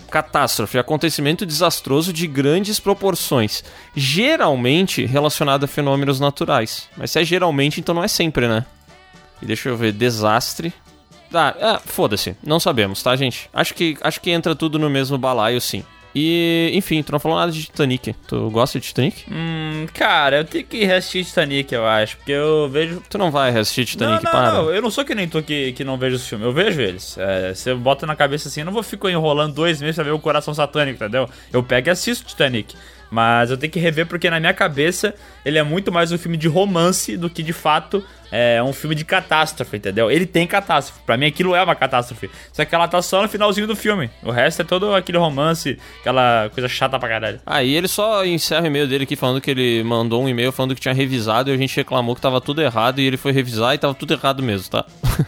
Catástrofe, acontecimento desastroso de grandes proporções, geralmente relacionado a fenômenos naturais. Mas se é geralmente, então não é sempre, né? E deixa eu ver, desastre. Ah, ah, foda-se, não sabemos, tá, gente? Acho que, acho que entra tudo no mesmo balaio, sim. E, enfim, tu não falou nada de Titanic. Tu gosta de Titanic? Hum, cara, eu tenho que reassistir Titanic, eu acho, porque eu vejo. Tu não vai assistir Titanic, não, não, para. não, eu não sou que nem tu que, que não vejo os filmes, eu vejo eles. É, você bota na cabeça assim, eu não vou ficar enrolando dois meses pra ver o Coração Satânico, entendeu? Eu pego e assisto Titanic. Mas eu tenho que rever porque na minha cabeça ele é muito mais um filme de romance do que de fato é um filme de catástrofe, entendeu? Ele tem catástrofe. Pra mim aquilo é uma catástrofe. Só que ela tá só no finalzinho do filme. O resto é todo aquele romance, aquela coisa chata pra caralho. Aí ele só encerra o e-mail dele aqui falando que ele mandou um e-mail falando que tinha revisado e a gente reclamou que tava tudo errado e ele foi revisar e tava tudo errado mesmo, tá?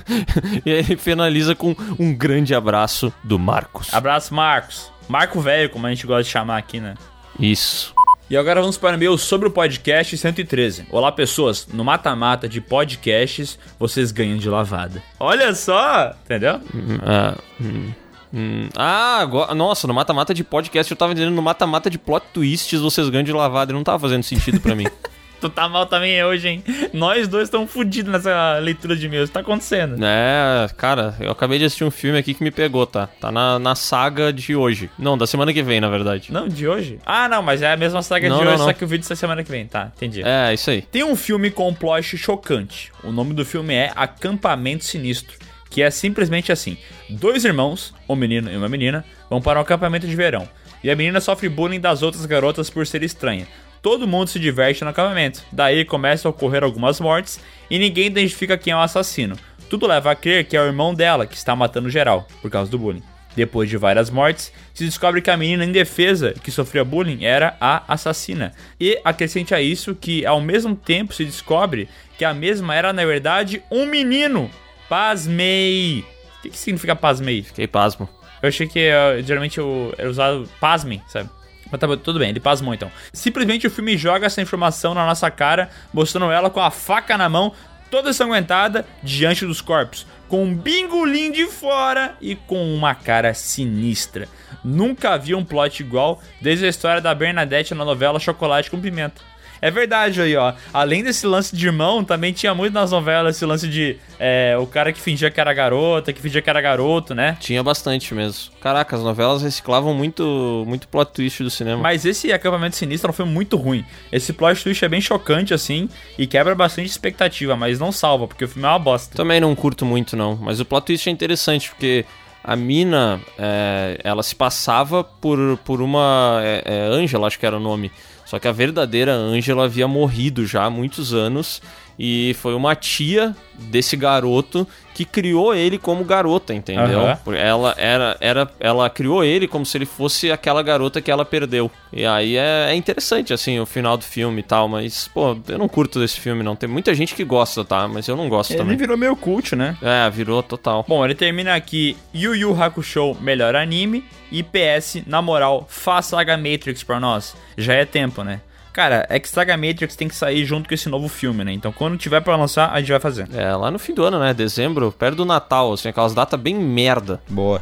e aí ele finaliza com um grande abraço do Marcos. Abraço, Marcos. Marco Velho, como a gente gosta de chamar aqui, né? Isso. E agora vamos para o e-mail sobre o podcast 113. Olá, pessoas. No mata-mata de podcasts, vocês ganham de lavada. Olha só! Entendeu? Ah, hum, hum. Ah, agora, nossa, no mata-mata de podcast eu tava entendendo no mata-mata de plot twists vocês ganham de lavada. Não tava fazendo sentido pra mim. Tu tá mal também hoje, hein? Nós dois estamos fodidos nessa leitura de e-mails. Tá acontecendo. É, cara, eu acabei de assistir um filme aqui que me pegou, tá? Tá na, na saga de hoje. Não, da semana que vem, na verdade. Não, de hoje? Ah, não, mas é a mesma saga Não, de não, hoje, não. só que o vídeo da semana que vem. Tá, entendi. É, isso aí. Tem um filme com um plot chocante. O nome do filme é Acampamento Sinistro, que é simplesmente assim: dois irmãos, um menino e uma menina, vão para um acampamento de verão. E a menina sofre bullying das outras garotas por ser estranha. Todo mundo se diverte no acampamento. Daí começam a ocorrer algumas mortes e ninguém identifica quem é o assassino. Tudo leva a crer que é o irmão dela que está matando geral por causa do bullying. Depois de várias mortes, se descobre que a menina indefesa que sofria bullying era a assassina. E acrescente a isso que ao mesmo tempo se descobre que a mesma era na verdade um menino. Pasmei. O que, que significa pasmei? Fiquei pasmo. Eu achei que eh, geralmente eu, era usado pasmem, sabe? Mas tá, tudo bem, ele pasmou então. Simplesmente o filme joga essa informação na nossa cara, mostrando ela com a faca na mão, toda ensanguentada, diante dos corpos, com um bingolim de fora e com uma cara sinistra. Nunca vi um plot igual desde a história da Bernadette na novela Chocolate com Pimenta. É verdade aí, ó. Além desse lance de irmão, também tinha muito nas novelas esse lance de é, o cara que fingia que era garota, que fingia que era garoto, né? Tinha bastante mesmo. Caraca, as novelas reciclavam muito, muito plot twist do cinema. Mas esse acampamento sinistro foi muito ruim. Esse plot twist é bem chocante, assim, e quebra bastante expectativa, mas não salva, porque o filme é uma bosta. Também não curto muito, não. Mas o plot twist é interessante, porque a mina, é, ela se passava por, por uma... É, é, Angela, acho que era o nome. Só que a verdadeira Angela havia morrido já há muitos anos e foi uma tia desse garoto que criou ele como garota, entendeu? Porque Ela era, era, ela criou ele como se ele fosse aquela garota que ela perdeu. E aí é, é interessante assim o final do filme e tal, mas pô, eu não curto desse filme não. Tem muita gente que gosta, tá? Mas eu não gosto Ele também. virou meio cult, né? É, virou total. Bom, ele termina aqui Yu Yu Hakusho, melhor anime. E PS, na moral, faça Saga Matrix pra nós. Já é tempo, né? Cara, é que Saga Matrix tem que sair junto com esse novo filme, né? Então quando tiver pra lançar, a gente vai fazer. É, lá no fim do ano, né? Dezembro, perto do Natal, assim, aquelas datas bem merda. Boa.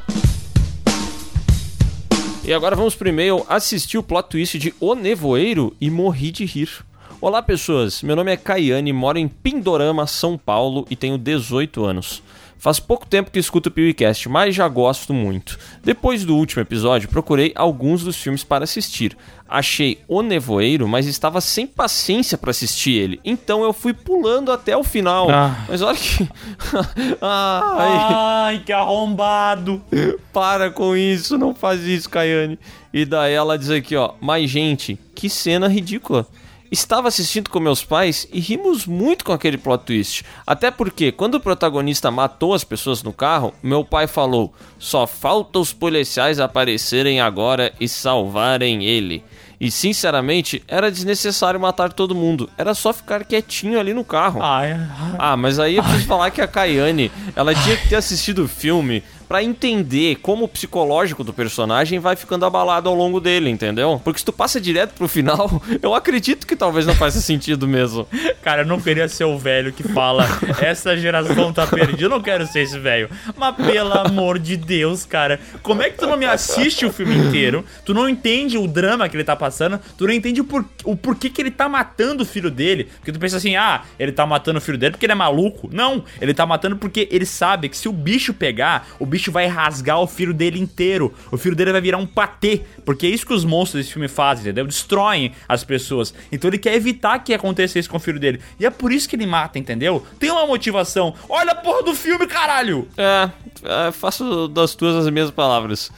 E agora vamos pro e-mail assistir o plot twist de O Nevoeiro e morri de rir. Olá pessoas, meu nome é Caiane, moro em Pindorama, São Paulo e tenho 18 anos. Faz pouco tempo que escuto o PewCast, mas já gosto muito. Depois do último episódio, procurei alguns dos filmes para assistir. Achei O Nevoeiro, mas estava sem paciência para assistir ele. Então eu fui pulando até o final. Ah. Mas olha que. Ai. Ai, que arrombado! Para com isso, não faz isso, Caiane. E daí ela diz aqui, ó. Mas, gente, que cena ridícula. Estava assistindo com meus pais e rimos muito com aquele plot twist. Até porque, quando o protagonista matou as pessoas no carro, meu pai falou: só falta os policiais aparecerem agora e salvarem ele. E sinceramente, era desnecessário matar todo mundo. Era só ficar quietinho ali no carro. Ai, Ah, mas aí eu preciso falar que a Kayane, ela tinha que ter assistido o filme pra entender como o psicológico do personagem vai ficando abalado ao longo dele, entendeu? Porque se tu passa direto pro final, eu acredito que talvez não faça sentido mesmo. Cara, eu não queria ser o velho que fala essa geração tá perdida. Eu não quero ser esse velho. Mas pelo amor de Deus, cara, como é que tu não me assiste o filme inteiro? Tu não entende o drama que ele tá passando? Tu não entende o, por, o porquê que ele tá matando o filho dele? Porque tu pensa assim, ah, ele tá matando o filho dele porque ele é maluco. Não, ele tá matando porque ele sabe que se o bicho pegar, o bicho vai rasgar o filho dele inteiro. O filho dele vai virar um patê. Porque é isso que os monstros desse filme fazem, entendeu? Destroem as pessoas. Então ele quer evitar que aconteça isso com o filho dele. E é por isso que ele mata, entendeu? Tem uma motivação. Olha a porra do filme, caralho! É, é, faço das tuas as mesmas palavras.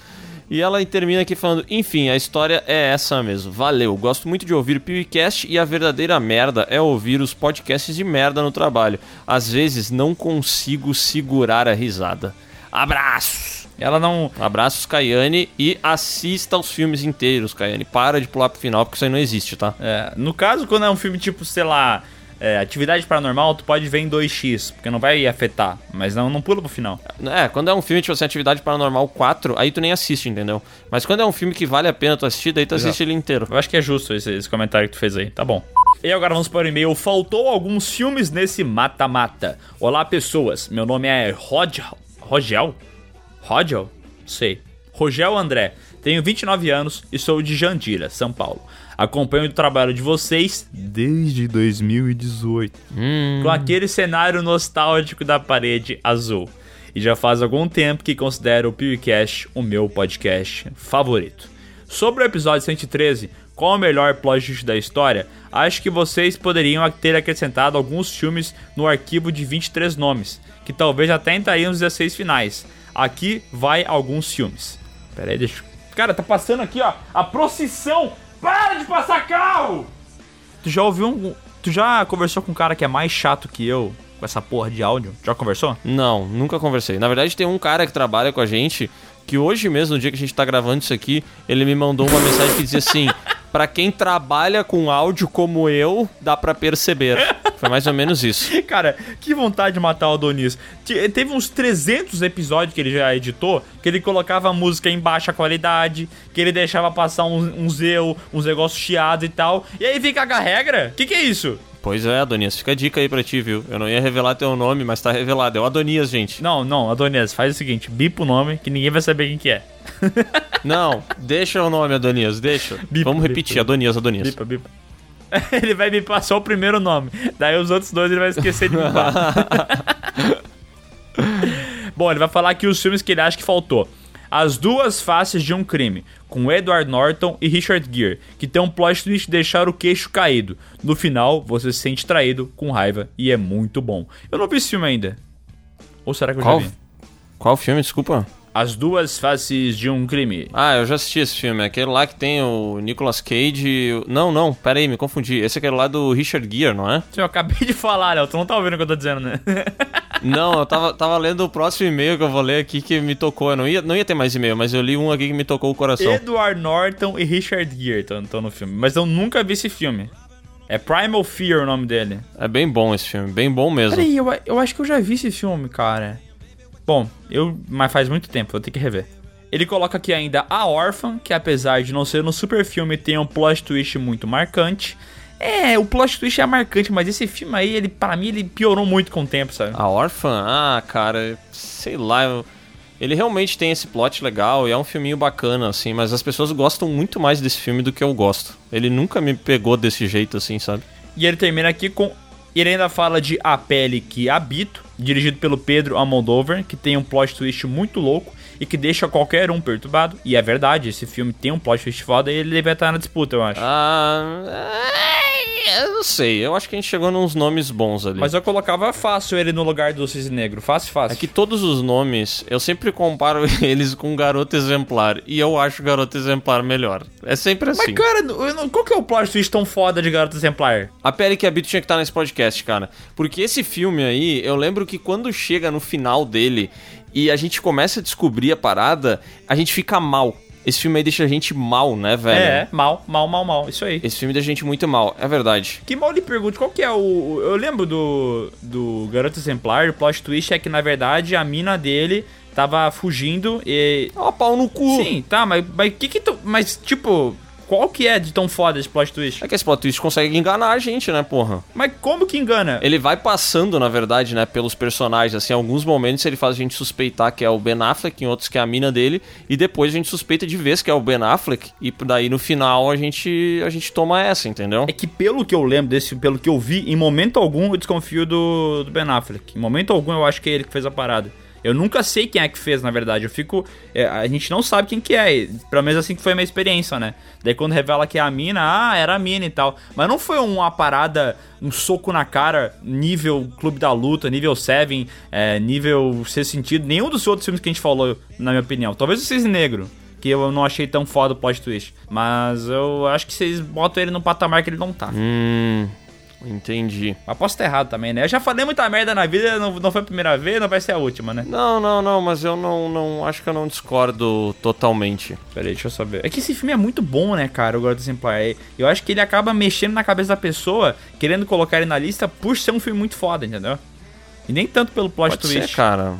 E ela termina aqui falando: Enfim, a história é essa mesmo. Valeu. Gosto muito de ouvir o PewCast e a verdadeira merda é ouvir os podcasts de merda no trabalho. Às vezes não consigo segurar a risada. Abraços! Ela não. Abraços, Caiane, e assista os filmes inteiros, Caiane. Para de pular pro final, porque isso aí não existe, tá? É, no caso, quando é um filme tipo, sei lá, é, Atividade Paranormal, tu pode ver em 2x, porque não vai afetar. Mas não, não pula pro final. É, quando é um filme, tipo assim, Atividade Paranormal 4, aí tu nem assiste, entendeu? Mas quando é um filme que vale a pena tu assistir, daí tu assiste Exato. ele inteiro. Eu acho que é justo esse, esse comentário que tu fez aí. Tá bom. E agora vamos para o e-mail. Faltou alguns filmes nesse mata-mata. Olá, pessoas. Meu nome é Rod... Rogel? Rogel? Sei. Rogel André. Tenho 29 anos e sou de Jandira, São Paulo. Acompanho o trabalho de vocês desde 2018. Com aquele cenário nostálgico da parede azul. E já faz algum tempo que considero o PewCast o meu podcast favorito. Sobre o episódio 113, qual o melhor plot twist da história? Acho que vocês poderiam ter acrescentado alguns filmes no arquivo de 23 nomes, que talvez até entrariam nos 16 finais. Aqui vai alguns filmes. Pera aí, deixa. Cara, tá passando aqui, ó, a procissão! Para de passar carro! Tu já ouviu um. Tu já conversou com um cara que é mais chato que eu com essa porra de áudio? Já conversou? Não, nunca conversei. Na verdade, tem um cara que trabalha com a gente que hoje mesmo, no dia que a gente tá gravando isso aqui, ele me mandou uma mensagem que dizia assim: Pra quem trabalha com áudio como eu, dá pra perceber. Foi mais ou menos isso. Cara, que vontade de matar o Adonis. Te- Teve uns 300 episódios que ele já editou, que ele colocava música em baixa qualidade, que ele deixava passar uns, uns eu, uns negócios chiados e tal. E aí vem cagar regra? Que que é isso? Pois é, Adonias, fica a dica aí pra ti, viu? Eu não ia revelar teu nome, mas tá revelado. É o Adonias, gente. Não, não, Adonis, faz o seguinte, bipa o nome, que ninguém vai saber quem que é. Não, deixa o nome, Adonias, deixa. Vamos repetir, Adonias, Adonias. Bipa, bipa. Ele vai bipar só o primeiro nome. Daí os outros dois ele vai esquecer de bipar. Bom, ele vai falar aqui os filmes que ele acha que faltou. As Duas Faces de um Crime, com Edward Norton e Richard Gere, que tem um plot twist de deixar o queixo caído. No final, você se sente traído, com raiva, e é muito bom. Eu não vi esse filme ainda. Ou será que eu Qual, já vi? qual filme, desculpa? As Duas Faces de um Crime. Ah, eu já assisti esse filme. Aquele lá que tem o Nicolas Cage. Não, não, pera aí, me confundi. Esse é aquele lá do Richard Gere, não é? Sim, eu acabei de falar, Léo. Tu não tá ouvindo o que eu tô dizendo, né? Não, eu tava, tava lendo o próximo e-mail que eu vou ler aqui que me tocou. Eu não ia, não ia ter mais e-mail, mas eu li um aqui que me tocou o coração. Edward Norton e Richard Gere estão no filme. Mas eu nunca vi esse filme. É Primal Fear o nome dele. É bem bom esse filme, bem bom mesmo. Peraí, eu, eu acho que eu já vi esse filme, cara. Bom, eu. Mas faz muito tempo, vou ter que rever. Ele coloca aqui ainda A Orphan, que apesar de não ser um super filme, tem um plot twist muito marcante. É, o plot twist é marcante, mas esse filme aí, ele, para mim, ele piorou muito com o tempo, sabe? A Orphan? Ah, cara, sei lá. Ele realmente tem esse plot legal e é um filminho bacana, assim, mas as pessoas gostam muito mais desse filme do que eu gosto. Ele nunca me pegou desse jeito, assim, sabe? E ele termina aqui com. Ele ainda fala de A Pele que Habito, dirigido pelo Pedro Almodovar, que tem um plot twist muito louco e que deixa qualquer um perturbado. E é verdade, esse filme tem um plot twist foda e ele deve estar na disputa, eu acho. Ah. Eu não sei, eu acho que a gente chegou nos nomes bons ali. Mas eu colocava fácil ele no lugar do Cisne Negro. Fácil, fácil. É que todos os nomes, eu sempre comparo eles com Garoto Exemplar. E eu acho Garoto Exemplar melhor. É sempre assim. Mas, cara, não- qual que é o plot twist tão foda de Garoto Exemplar? A pele que habito tinha que estar nesse podcast, cara. Porque esse filme aí, eu lembro que quando chega no final dele e a gente começa a descobrir a parada, a gente fica mal. Esse filme aí deixa a gente mal, né, velho? É, mal, mal, mal, mal. Isso aí. Esse filme deixa a gente muito mal, é verdade. Que mal lhe pergunto, qual que é o. o- Eu lembro do. Do Garoto Exemplar, o plot twist é que, na verdade, a mina dele tava fugindo e. Ó, pau no cu! Sim, tá, mas. Mas que que tu. Mas, tipo. Qual que é de tão foda esse plot twist? É que esse plot twist consegue enganar a gente, né, porra? Mas como que engana? Ele vai passando, na verdade, né, pelos personagens. Assim, em alguns momentos ele faz a gente suspeitar que é o Ben Affleck, em outros que é a mina dele, e depois a gente suspeita de vez que é o Ben Affleck, e daí no final a gente a gente toma essa, entendeu? É que pelo que eu lembro desse, pelo que eu vi, em momento algum eu desconfio do, do Ben Affleck. Em momento algum eu acho que é ele que fez a parada. Eu nunca sei quem é que fez, na verdade. Eu fico. é, a gente não sabe quem que é. Pelo menos assim que foi a minha experiência, né? Daí quando revela que é a mina, ah, era a mina e tal. Mas não foi uma parada, um soco na cara, nível Clube da Luta, nível Seven, é, nível Ser Sentido. Nenhum dos outros filmes que a gente falou, na minha opinião. Talvez o Cisne Negro. porque eu não achei tão foda o plot twist. Mas eu acho que vocês botam ele no patamar que ele não tá. Hum, entendi. Estar errado também, né? Eu já falei muita merda na vida, não, não foi a primeira vez, não vai ser a última, né? Não, não, não, mas eu não, não acho que eu não discordo totalmente. Peraí, deixa eu saber. É que esse filme é muito bom, né, cara, o God Exemplar. É- Eu acho que ele acaba mexendo na cabeça da pessoa, querendo colocar ele na lista por ser um filme muito foda, entendeu? E nem tanto pelo plot Pode twist. ser, cara.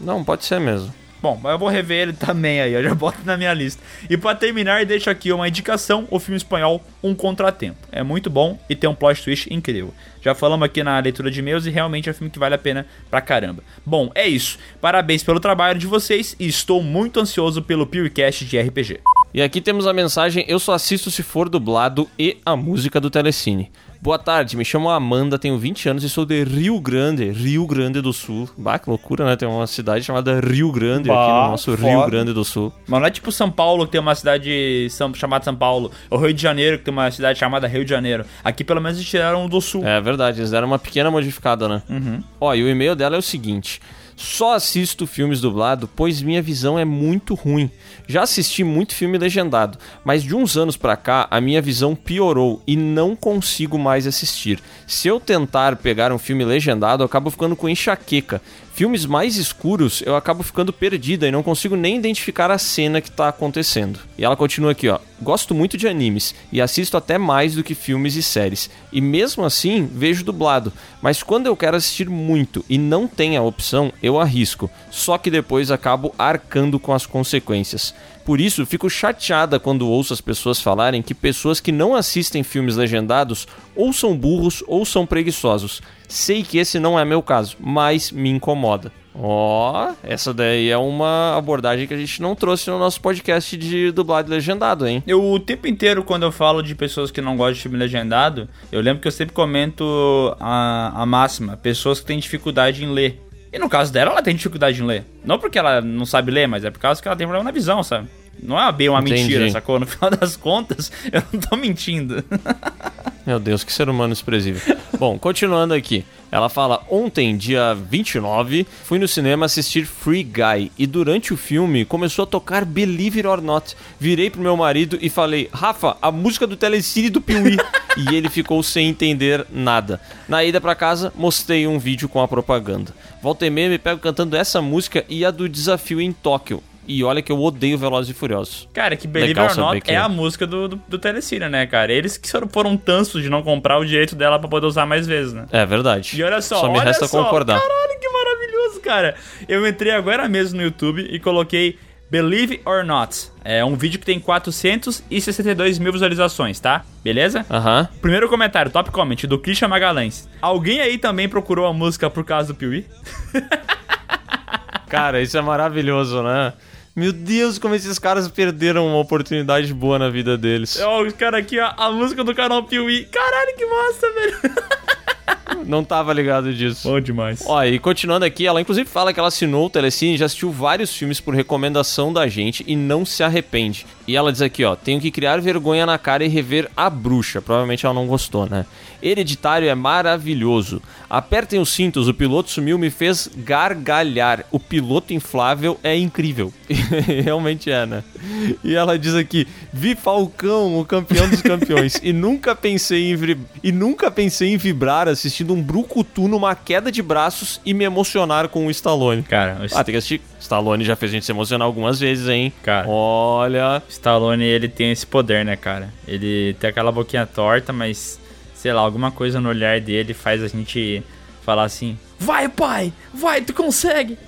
Não, pode ser mesmo. Bom, mas eu vou rever ele também aí, eu já boto na minha lista. E pra terminar, deixo aqui uma indicação, o filme espanhol Um Contratempo. É muito bom e tem um plot twist incrível. Já falamos aqui na leitura de e-mails e realmente é um filme que vale a pena pra caramba. Bom, é isso. Parabéns pelo trabalho de vocês e estou muito ansioso pelo PewCast de RPG. E aqui temos a mensagem: Eu só assisto se for dublado e a música do Telecine. Boa tarde, me chamo Amanda, tenho 20 anos e sou de Rio Grande, Rio Grande do Sul. Bah, que loucura, né? Tem uma cidade chamada Rio Grande aqui Bah, no nosso foda. Rio Grande do Sul. Mas não é tipo São Paulo que tem uma cidade são- chamada São Paulo, ou Rio de Janeiro que tem uma cidade chamada Rio de Janeiro. Aqui pelo menos eles tiraram do sul. É verdade, eles deram uma pequena modificada, né? Uhum. Ó, e o e-mail dela é o seguinte: Só assisto filmes dublado, pois minha visão é muito ruim. Já assisti muito filme legendado, mas de uns anos pra cá a minha visão piorou e não consigo mais assistir. Se eu tentar pegar um filme legendado, eu acabo ficando com enxaqueca. Filmes mais escuros, eu acabo ficando perdida e não consigo nem identificar a cena que tá acontecendo. E ela continua aqui, ó. Gosto muito de animes e assisto até mais do que filmes e séries. E mesmo assim, vejo dublado. Mas quando eu quero assistir muito e não tem a opção, eu arrisco. Só que depois acabo arcando com as consequências. Por isso, fico chateada quando ouço as pessoas falarem que pessoas que não assistem filmes legendados ou são burros ou são preguiçosos. Sei que esse não é meu caso, mas me incomoda. Ó, essa daí é uma abordagem que a gente não trouxe no nosso podcast de dublado legendado, hein? Eu o tempo inteiro, quando eu falo de pessoas que não gostam de filme legendado, eu lembro que eu sempre comento a, a máxima: pessoas que têm dificuldade em ler. E no caso dela, ela tem dificuldade em ler. Não porque ela não sabe ler, mas é por causa que ela tem problema na visão, sabe? Não é bem uma Entendi. mentira, sacou? No final das contas, eu não tô mentindo. Meu Deus, que ser humano desprezível. Bom, continuando aqui. Ela fala: Ontem, dia 29, fui no cinema assistir Free Guy e durante o filme começou a tocar Believe It or Not. Virei pro meu marido e falei: Rafa, a música do Telecine do Piuí. e ele ficou sem entender nada. Na ida pra casa, mostrei um vídeo com a propaganda. Volta e meia me pego cantando essa música e a do desafio em Tóquio. E olha que eu odeio Velozes e Furiosos. Cara, que Believe Legal or Not que- é a música do, do, do Telecine, né, cara? Eles que foram- tansos de não comprar o direito dela pra poder usar mais vezes, né? É verdade. E olha só, Só me olha resta só, concordar. Caralho, que maravilhoso, cara. Eu entrei agora mesmo no YouTube e coloquei Believe or Not. É um vídeo que tem 462 mil visualizações, tá? Beleza? Aham. Primeiro comentário, top comment, do Christian Magalhães. Alguém aí também procurou a música por causa do Piuí? Cara, isso é maravilhoso, né? Meu Deus, como esses caras perderam uma oportunidade boa na vida deles. Ó, os caras aqui, ó, a música do canal Piuí. Caralho, que massa, velho. Não tava ligado disso. Bom demais. Ó, e continuando aqui, ela inclusive fala que ela assinou o Telecine e já assistiu vários filmes por recomendação da gente e não se arrepende. E ela diz aqui, ó, tenho que criar vergonha na cara e rever A Bruxa. Provavelmente ela não gostou, né? Hereditário é maravilhoso. Apertem os cintos, o piloto sumiu me fez gargalhar. O piloto inflável é incrível. Realmente é, né? E ela diz aqui, vi Falcão, o campeão dos campeões, e nunca pensei em vibrar, e nunca pensei em vibrar assistindo um brucutu numa queda de braços e me emocionar com o Stallone. Cara, Ah, tem que assistir. Stallone já fez a gente se emocionar algumas vezes, hein? Cara. Olha. Stallone, ele tem esse poder, né, cara? Ele tem aquela boquinha torta, mas, sei lá, alguma coisa no olhar dele faz a gente falar assim: Vai, pai! Vai, tu consegue!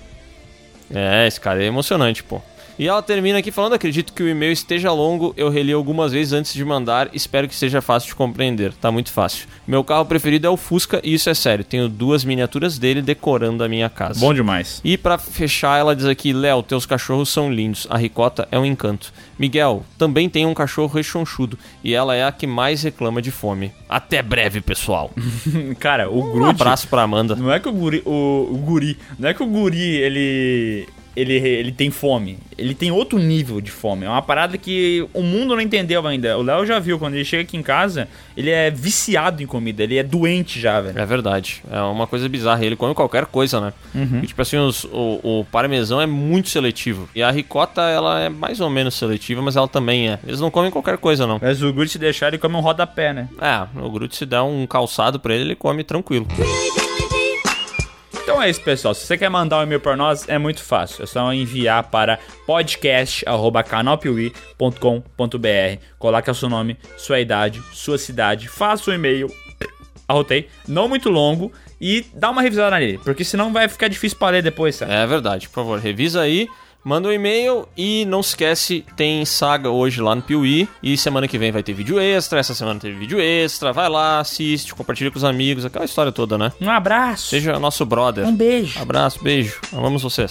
É, esse cara é emocionante, pô. E ela termina aqui falando: acredito que o e-mail esteja longo, eu reli algumas vezes antes de mandar, espero que seja fácil de compreender. Tá muito fácil. Meu carro preferido é o Fusca e isso é sério. Tenho duas miniaturas dele decorando a minha casa. Bom demais. E pra fechar, ela diz aqui: Léo, teus cachorros são lindos. A ricota é um encanto. Miguel, também tem um cachorro rechonchudo e ela é a que mais reclama de fome. Até breve, pessoal. cara, o Um Groot. abraço pra Amanda. Não é que o guri, o, o guri, não é que o guri, ele ele, ele tem fome. Ele tem outro nível de fome. É uma parada que o mundo não entendeu ainda. O Léo já viu, quando ele chega aqui em casa, ele é viciado em comida. Ele é doente já, velho. É verdade. É uma coisa bizarra. Ele come qualquer coisa, né? Uhum. E, tipo assim, os- o, o parmesão é muito seletivo. E a ricota, ela é mais ou menos seletiva, mas ela também é. Eles não comem qualquer coisa, não. Mas o Groot se deixar, ele come um rodapé, né? É, o Groot se der um calçado pra ele, ele come tranquilo. Então é isso, pessoal. Se você quer mandar um e-mail para nós, é muito fácil. É só enviar para podcast.canalpiuí.com.br. Coloque o seu nome, sua idade, sua cidade, faça o e-mail. Arrotei. Não muito longo. E dá uma revisada nele, porque senão vai ficar difícil para ler depois, sabe? É verdade, por favor, revisa aí. Manda um e-mail e não esquece, tem saga hoje lá no Piuí. E semana que vem vai ter vídeo extra. Essa semana teve vídeo extra. Vai lá, assiste, compartilha com os amigos, aquela história toda, né? Um abraço. Seja nosso brother. Um beijo. Abraço, beijo. Amamos vocês.